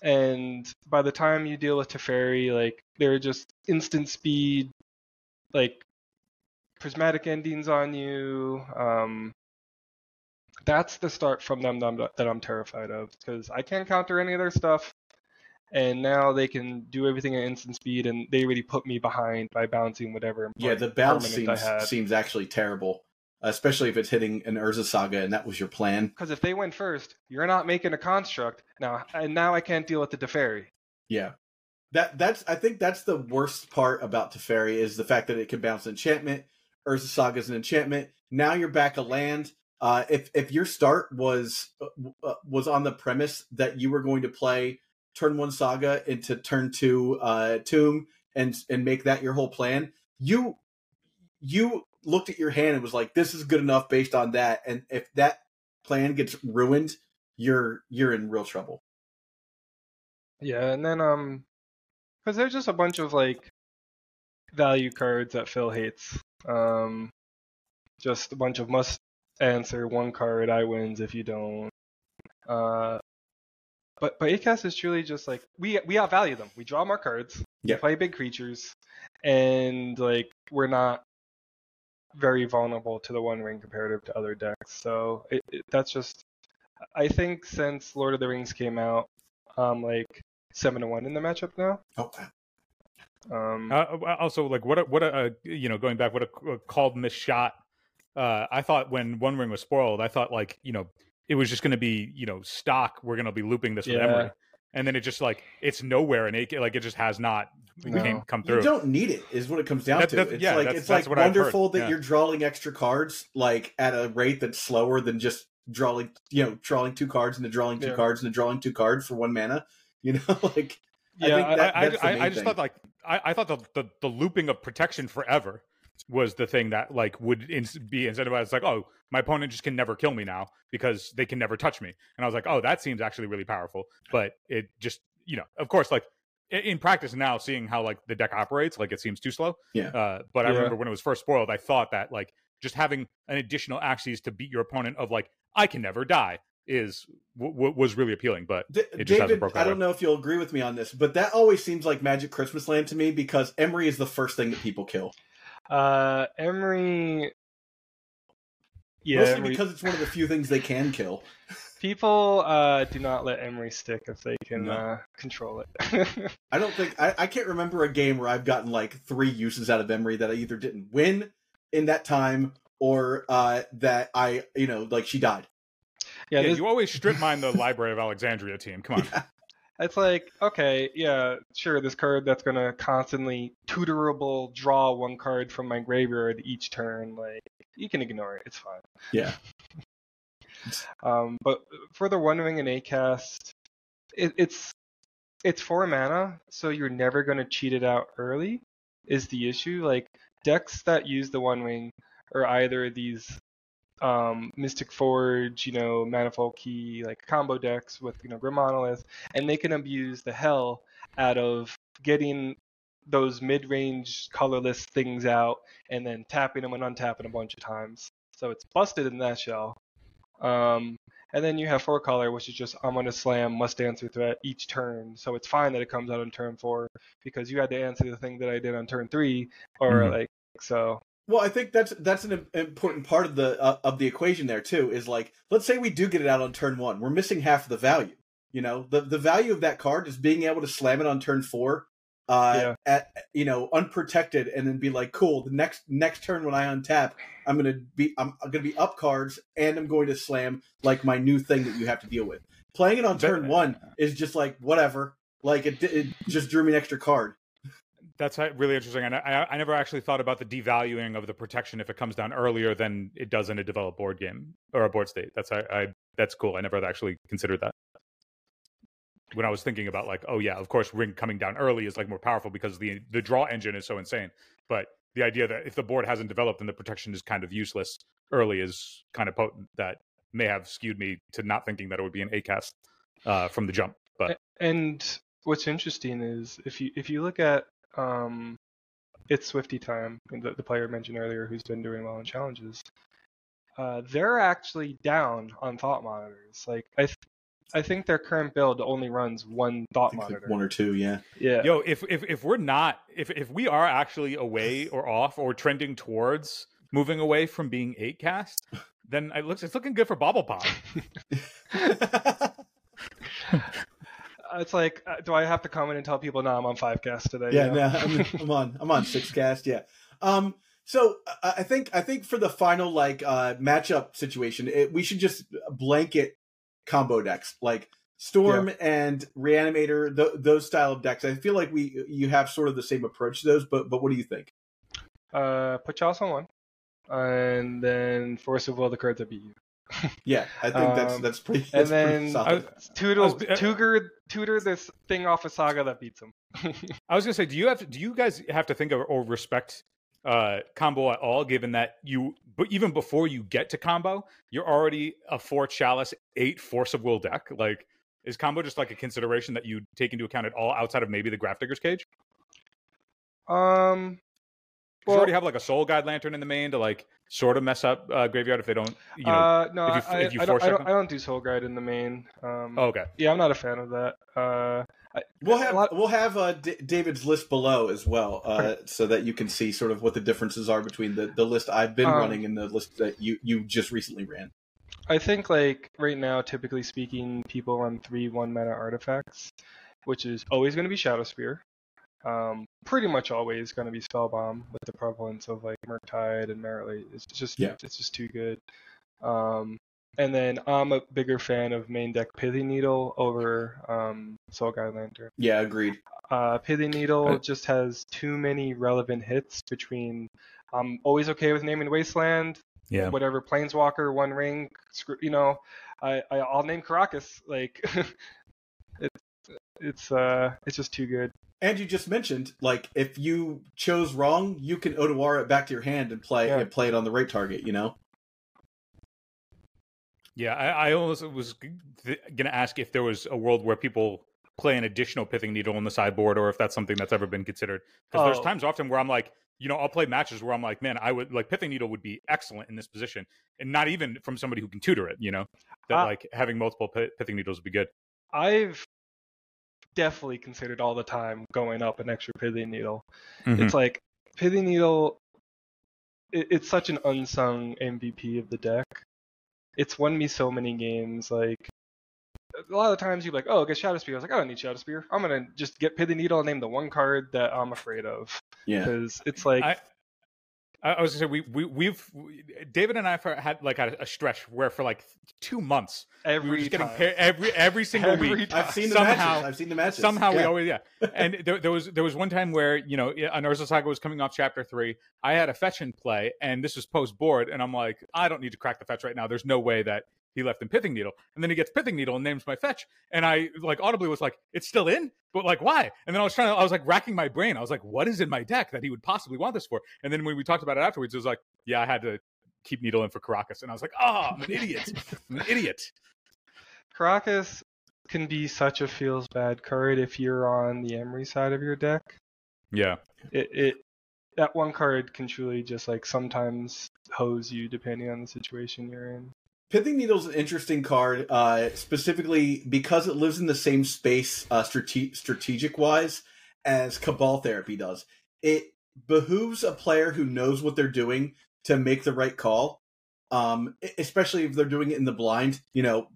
And by the time you deal with Teferi, like they're just instant speed, like prismatic endings on you. Um, that's the start from them that I'm, that I'm terrified of because I can't counter any of their stuff, and now they can do everything at instant speed, and they really put me behind by bouncing whatever. Yeah, the bounce seems seems actually terrible, especially if it's hitting an Urza Saga and that was your plan. Because if they went first, you're not making a construct now, and now I can't deal with the Teferi. Yeah. That that's I think that's the worst part about Teferi is the fact that it can bounce enchantment. Urza Saga is an enchantment. Now you're back a land. Uh, if if your start was uh, was on the premise that you were going to play turn one Saga into turn two uh, Tomb and and make that your whole plan, you you looked at your hand and was like, "This is good enough based on that." And if that plan gets ruined, you're you're in real trouble. Yeah, and then um, because there's just a bunch of like value cards that Phil hates. Um, just a bunch of must answer one card. I wins if you don't. Uh, but but 8CAST is truly just like we we outvalue them. We draw more cards. Yeah. We play big creatures, and like we're not very vulnerable to the One Ring comparative to other decks. So it, it, that's just. I think since Lord of the Rings came out, um, like seven to one in the matchup now. Oh, Um, Uh, also, like what a, what a uh, you know going back, what a, a called missed shot. Uh, I thought when One Ring was spoiled, I thought like you know it was just going to be you know stock. We're going to be looping this with Emry, and then it just like it's nowhere and AK. Like it just has not No. came, come you through. don't need it, is what it comes down That- to. that- it's yeah, like that's- it's that's like what wonderful that yeah. you're drawing extra cards like at a rate that's slower than just drawing, you know, drawing two cards into drawing two Yeah. cards into drawing two cards for one mana. You know, <laughs> like I yeah, think I- that- I, that's the I, I just thing. thought like I, I thought the, the the looping of protection forever was the thing that like would ins- be incentivized. It's like, oh, my opponent just can never kill me now because they can never touch me. And I was like, oh, that seems actually really powerful. But it just, you know, of course, like i- in practice now, seeing how like the deck operates, like it seems too slow. Yeah. Uh, but I Yeah. remember when it was first spoiled, I thought that like just having an additional axes to beat your opponent of like I can never die is w- w- was really appealing. But D- It just hasn't David, I don't way. know if you'll agree with me on this, but that always seems like Magic Christmas Land to me because Emry is the first thing that people kill. uh, Emry. Yeah, Mostly Emry- because it's one of the few things they can kill. <laughs> people uh, do not let Emry stick if they can No. uh, control it. <laughs> I don't think I, I can't remember a game where I've gotten like three uses out of Emry that I either didn't win in that time or uh, that I you know like she died. Yeah, yeah, this- you always strip mine the Library of Alexandria team. Come on. <laughs> It's like, okay, yeah, sure, this card that's gonna constantly tutorable draw one card from my graveyard each turn, like you can ignore it, it's fine. Yeah. <laughs> Um, but for the One Ring and 8CAST, it, it's it's four mana, so you're never gonna cheat it out early. Is the issue like decks that use the One Ring are either these um, Mystic Forge, you know, Manifold Key, like combo decks with you know Grim Monolith, and they can abuse the hell out of getting those mid-range colorless things out and then tapping them and untapping a bunch of times. So it's busted in that shell. Um, and then you have four color, which is just I'm gonna slam must answer threat each turn. So it's fine that it comes out on turn four because you had to answer the thing that I did on turn three, or Mhm. like so. Well, I think that's that's an important part of the uh, of the equation there too. Is like, let's say we do get it out on turn one, we're missing half of the value. You know, the the value of that card is being able to slam it on turn four, uh, at you know unprotected, and then be like, cool. The next next turn when I untap, I'm gonna be I'm, I'm gonna be up cards, and I'm going to slam like my new thing that you have to deal with. Playing it on turn one is just like whatever. Like it, it just drew me an extra card. That's uh, really interesting, and I, I never actually thought about the devaluing of the protection if it comes down earlier than it does in a developed board game or a board state. That's I, I that's cool. I never actually considered that when I was thinking about like, oh yeah, of course, ring coming down early is like more powerful because the the draw engine is so insane. But the idea that if the board hasn't developed and the protection is kind of useless early is kind of potent. That may have skewed me to not thinking that it would be an 8 cast uh, from the jump. But And what's interesting is if you if you look at um, it's Swifty time, the, the player mentioned earlier who's been doing well in challenges. Uh, they're actually down on thought monitors. Like I, th- I think their current build only runs one I thought think like monitor. one or two, yeah. yeah. Yo, if if if we're not if if we are actually away or off or trending towards moving away from being eight cast, then it looks it's looking good for Bobble Pop. <laughs> <laughs> It's like, uh, do I have to come in and tell people, no, I'm on five cast today? yeah, you know? no, I'm, I'm on. I'm on six cast. Yeah. Um. So I I think I think for the final like uh matchup situation, it, we should just blanket combo decks like Storm and Reanimator, th- those style of decks. I feel like we you have sort of the same approach to those, but but what do you think? Uh, put Chalice on one, and then Force of Will the cards that beat you. Yeah, I think that's Um, that's pretty. and That's pretty then solid. tutor, I was- uh, tutor, tutor this thing off a saga that beats him. <laughs> I was gonna say, do you have do you guys have to think of or respect uh combo at all, given that you but even before you get to combo, you're already a four chalice, eight force of will deck. Like is combo just like a consideration that you take into account at all outside of maybe the Grafdigger's Cage? Um, 'Cause you already have like a Soul Guide Lantern in the main to like sort of mess up uh, graveyard if they don't, you know. uh, no, if you- I, if you I, don't, force I, don't. I don't do Soul Guide in the main. Um, oh, okay. yeah, I'm not a fan of that. Uh, I, We'll have lot- we'll have uh, D- David's list below as well, uh, so that you can see sort of what the differences are between the, the list I've been Um, running and the list that you you just recently ran. I think like right now, typically speaking, people run three one mana artifacts, which is always going to be Shadow Spear. Um, pretty much always going to be Spellbomb with the prevalence of like Murktide and Merit. It's just Yeah. it's just too good. Um, and then I'm a bigger fan of main deck Pithy Needle over um, Soul Guide Lantern. Yeah, agreed. Uh, Pithy Needle Uh, just has too many relevant hits between. I'm always okay with naming Wasteland, Yeah. whatever Planeswalker, One Ring, screw, you know, I, I I'll name Karakas. Like, <laughs> it's uh it's just too good. And you just mentioned like if you chose wrong, you can Otawara it back to your hand and play Yeah. and play it on the right target. You know. Yeah, I, I almost was th- gonna ask if there was a world where people play an additional pithing needle on the sideboard, or if that's something that's ever been considered. Because there's Oh. times often where I'm like, you know, I'll play matches where I'm like, man, I would like pithing needle would be excellent in this position, and not even from somebody who can tutor it. You know, that Ah. like having multiple pi- pithing needles would be good. I've definitely considered all the time going up an extra Pithy Needle. Mm-hmm. It's like Pithy Needle. It, it's such an unsung MVP of the deck. It's won me so many games. Like a lot of times, you're like, "Oh, get Shadow Spear." I was like, "I don't need Shadow Spear. I'm gonna just get Pithy Needle and name the one card that I'm afraid of." Yeah. Because it's like, I- I, was gonna say we we we've we, David and I had like a, a stretch where for like two months every we were just getting time. pair every every single Every week. time. I've seen the Somehow- matches. I've seen the matches. Somehow we always yeah. And there, there was there was one time where you know an Urza Saga was coming off chapter three. I had a fetch in play, and this was post board, and I'm like, I don't need to crack the fetch right now. There's no way that he left in Pithing Needle, and then he gets Pithing Needle and names my fetch, and I like audibly was like, it's still in, but like why? And then I was trying to, I was like racking my brain. I was like, what is in my deck that he would possibly want this for? And then when we talked about it afterwards, it was like, yeah, I had to keep Needle in for Karakas, and I was like, oh, I'm an idiot, I'm an idiot. Karakas can be such a feels bad card if you're on the Emry side of your deck. Yeah. It, it that one card can truly just like sometimes hose you depending on the situation you're in. Pithing Needle's an interesting card, uh, specifically because it lives in the same space, uh, strate- strategic wise, as Cabal Therapy does. It behooves a player who knows what they're doing to make the right call, um, especially if they're doing it in the blind. You know,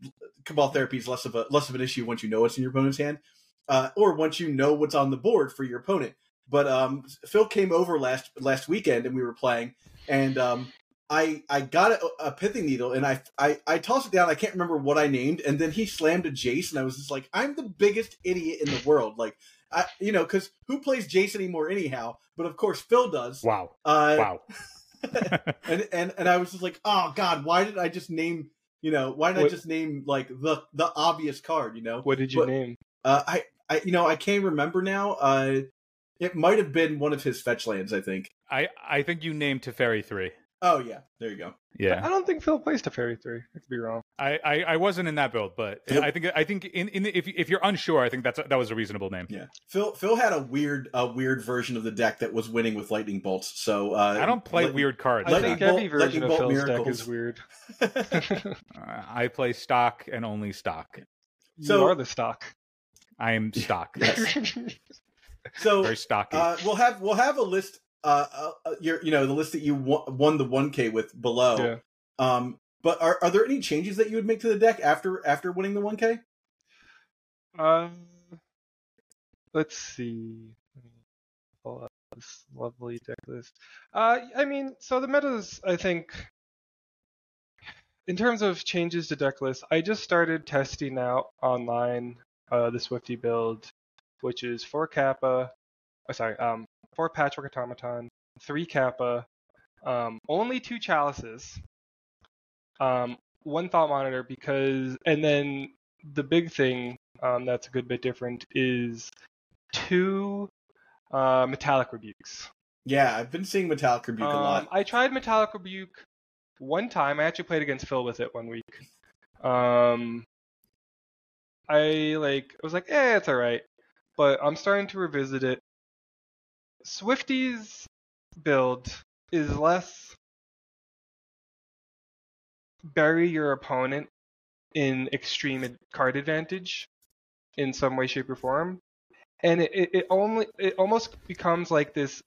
Cabal Therapy is less of a less of an issue once you know what's in your opponent's hand, uh, or once you know what's on the board for your opponent. But um, Phil came over last last weekend and we were playing, and um, I I got a, a pithing needle and I, I I tossed it down. I can't remember what I named, and then he slammed a Jace, and I was just like, I'm the biggest idiot in the world. Like, I you know, because who plays Jace anymore anyhow? But of course, Phil does. Wow. Uh, Wow. <laughs> <laughs> and and and I was just like, oh god, why did I just name? You know, why did I just name like the the obvious card? You know, What did you But- name? uh, I I you know I can't remember now. Uh, it might have been one of his fetch lands. I think. I I think you named Teferi three. Oh yeah, there you go. Yeah. I don't think Phil plays Teferi three. I could be wrong. I, I, I wasn't in that build, but Yep. I think I think in, in the, if if you're unsure, I think that's a, that was a reasonable name. Yeah, Phil. Phil had a weird, a weird version of the deck that was winning with lightning bolts. So uh, I don't play Light- weird cards. I Lightning think every bolt- version of bolt Phil's deck is weird. Uh, <laughs> I play stock and only stock. So- you are the stock. I am <laughs> stock. Yes. <laughs> So Very stocky. uh, we'll have we'll have a list. Uh, uh, uh, your you know the list that you won, won the one K with below. Yeah. Um, but are are there any changes that you would make to the deck after after winning the one K? Uh, let's see. Pull up this lovely deck list. Uh, I mean, so the metas, I think, in terms of changes to deck list, I just started testing out online uh, the Swifty build, which is four Kappa, oh, sorry, um, four Patchwork Automaton, three Kappa, um, only two Chalices, um, one Thought Monitor because, and then the big thing um, that's a good bit different is two uh, Metallic Rebukes. Yeah, I've been seeing Metallic Rebuke a Um, lot. I tried Metallic Rebuke one time. I actually played against Phil with it one week. Um, I like I was like, eh, it's all right, but I'm starting to revisit it. Swifty's build is less bury your opponent in extreme card advantage in some way, shape, or form, and it, it, only it almost becomes like this.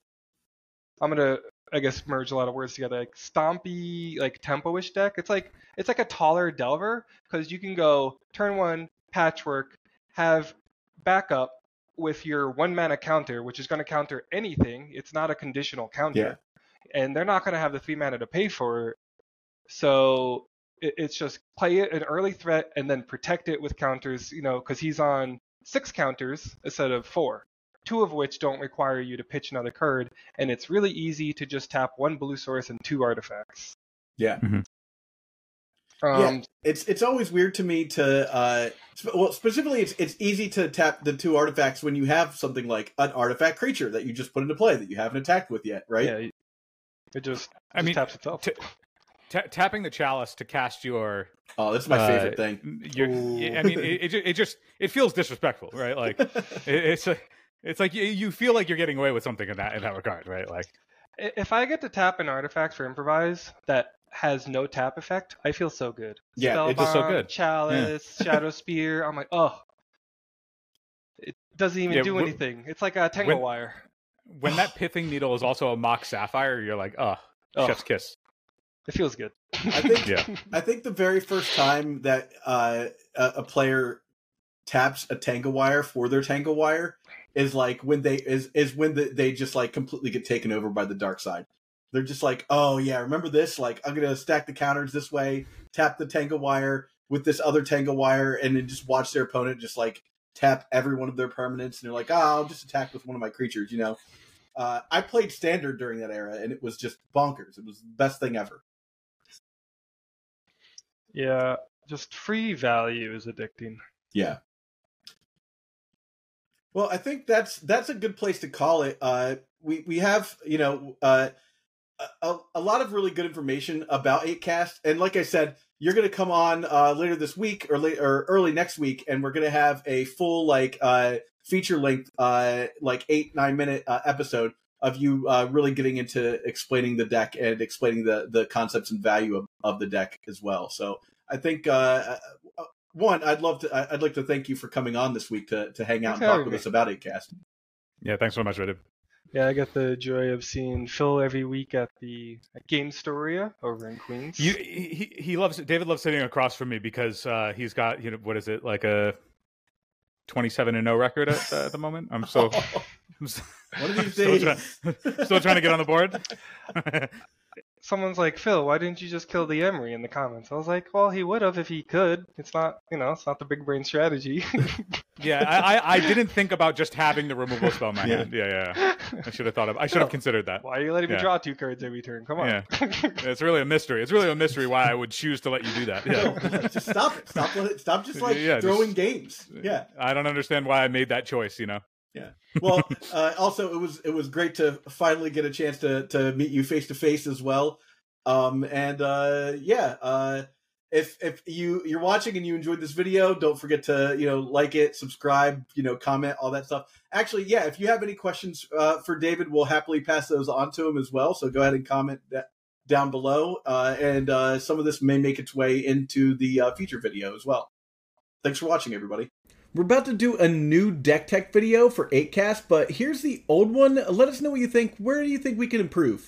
I'm gonna I guess merge a lot of words together, like stompy, like tempo-ish deck. It's like it's like a taller Delver because you can go turn one patchwork, have backup with your one mana counter, which is going to counter anything. It's not a conditional counter, and they're not going to have the three mana to pay for it. So it, it's just play it an early threat and then protect it with counters. You know, because he's on six counters instead of four two of which don't require you to pitch another card, and it's really easy to just tap one blue source and two artifacts. Yeah. Mhm. Um, Yeah. It's it's always weird to me to uh sp- well specifically it's it's easy to tap the two artifacts when you have something like an artifact creature that you just put into play that you haven't attacked with yet, right? yeah, it just, I just mean, taps itself. t- Ta- tapping the chalice to cast your Oh, this is my uh, favorite thing. Your, Ooh. I mean, it, it, it just it feels disrespectful, right? Like <laughs> it, it's a, it's like you, you feel like you're getting away with something in that in that regard, right? Like if I get to tap an artifact for improvise that has no tap effect, I feel so good. Yeah, it feels so good. Chalice, Shadow Spear. I'm like, oh, it doesn't even Yeah, do wh- anything. It's like a Tangle when- wire. when that <sighs> pithing needle is also a Mox Sapphire, you're like, oh, Oh. chef's kiss. It feels good. I think Yeah. I think the very first time that uh, a, a player taps a Tangle Wire for their Tangle Wire is like when they is is when the, they just like completely get taken over by the dark side. They're just like, oh yeah, remember this? Like I'm gonna stack the counters this way, tap the Tangle Wire with this other Tangle Wire, and then just watch their opponent just like tap every one of their permanents, and they're like, oh, I'll just attack with one of my creatures, you know. Uh, I played standard during that era, and it was just bonkers. It was the best thing ever. yeah, just free value is addicting. Yeah. Well, I think that's that's a good place to call it. Uh, we we have you know uh, a, a lot of really good information about 8cast, and like I said, you're going to come on uh, later this week or late or early next week, and we're going to have a full like uh, feature length uh, like eight nine minute uh, episode of you uh, really getting into explaining the deck and explaining the the concepts and value of, of the deck as well. So I think uh, uh, one, I'd love to. I- I'd like to thank you for coming on this week to to hang out Thanks and talk with us about Cast. Yeah, thanks so much, Reddit. Yeah, I get the joy of seeing Phil every week at the at Gamestoria over in Queens. You, he, he he loves David loves sitting across from me because uh, he's got you know what is it like a twenty seven and no record at, uh, at the moment. I'm so <laughs> I'm so- One of these still, days. trying, <laughs> still trying to get on the board. <laughs> Someone's like, Phil, why didn't you just kill the Emry in the comments? I was like, well, he would have if he could. It's not, you know, it's not the big brain strategy. <laughs> yeah, I, I I didn't think about just having the removal spell in my Yeah. hand. Yeah, yeah. yeah. I should have thought of. I should have oh. considered that. why are you letting me draw two cards every turn? Come on. Yeah. <laughs> It's really a mystery. It's really a mystery why I would choose to let you do that. Yeah. <laughs> just stop it. Stop. let it- Stop. Just like Yeah, just- throwing games. Yeah. I don't understand why I made that choice. You know. Well, <laughs> uh, also it was it was great to finally get a chance to to meet you face to face as well. Um, and uh, yeah, uh, if if you you're watching and you enjoyed this video, don't forget to you know like it, subscribe, you know, comment, all that stuff. Actually, yeah, if you have any questions uh, for David, we'll happily pass those on to him as well. So go ahead and comment that down below, uh, and uh, some of this may make its way into the uh, video as well. Thanks for watching, everybody. We're about to do a new deck tech video for 8cast, but here's the old one. Let us know what you think. Where do you think we can improve?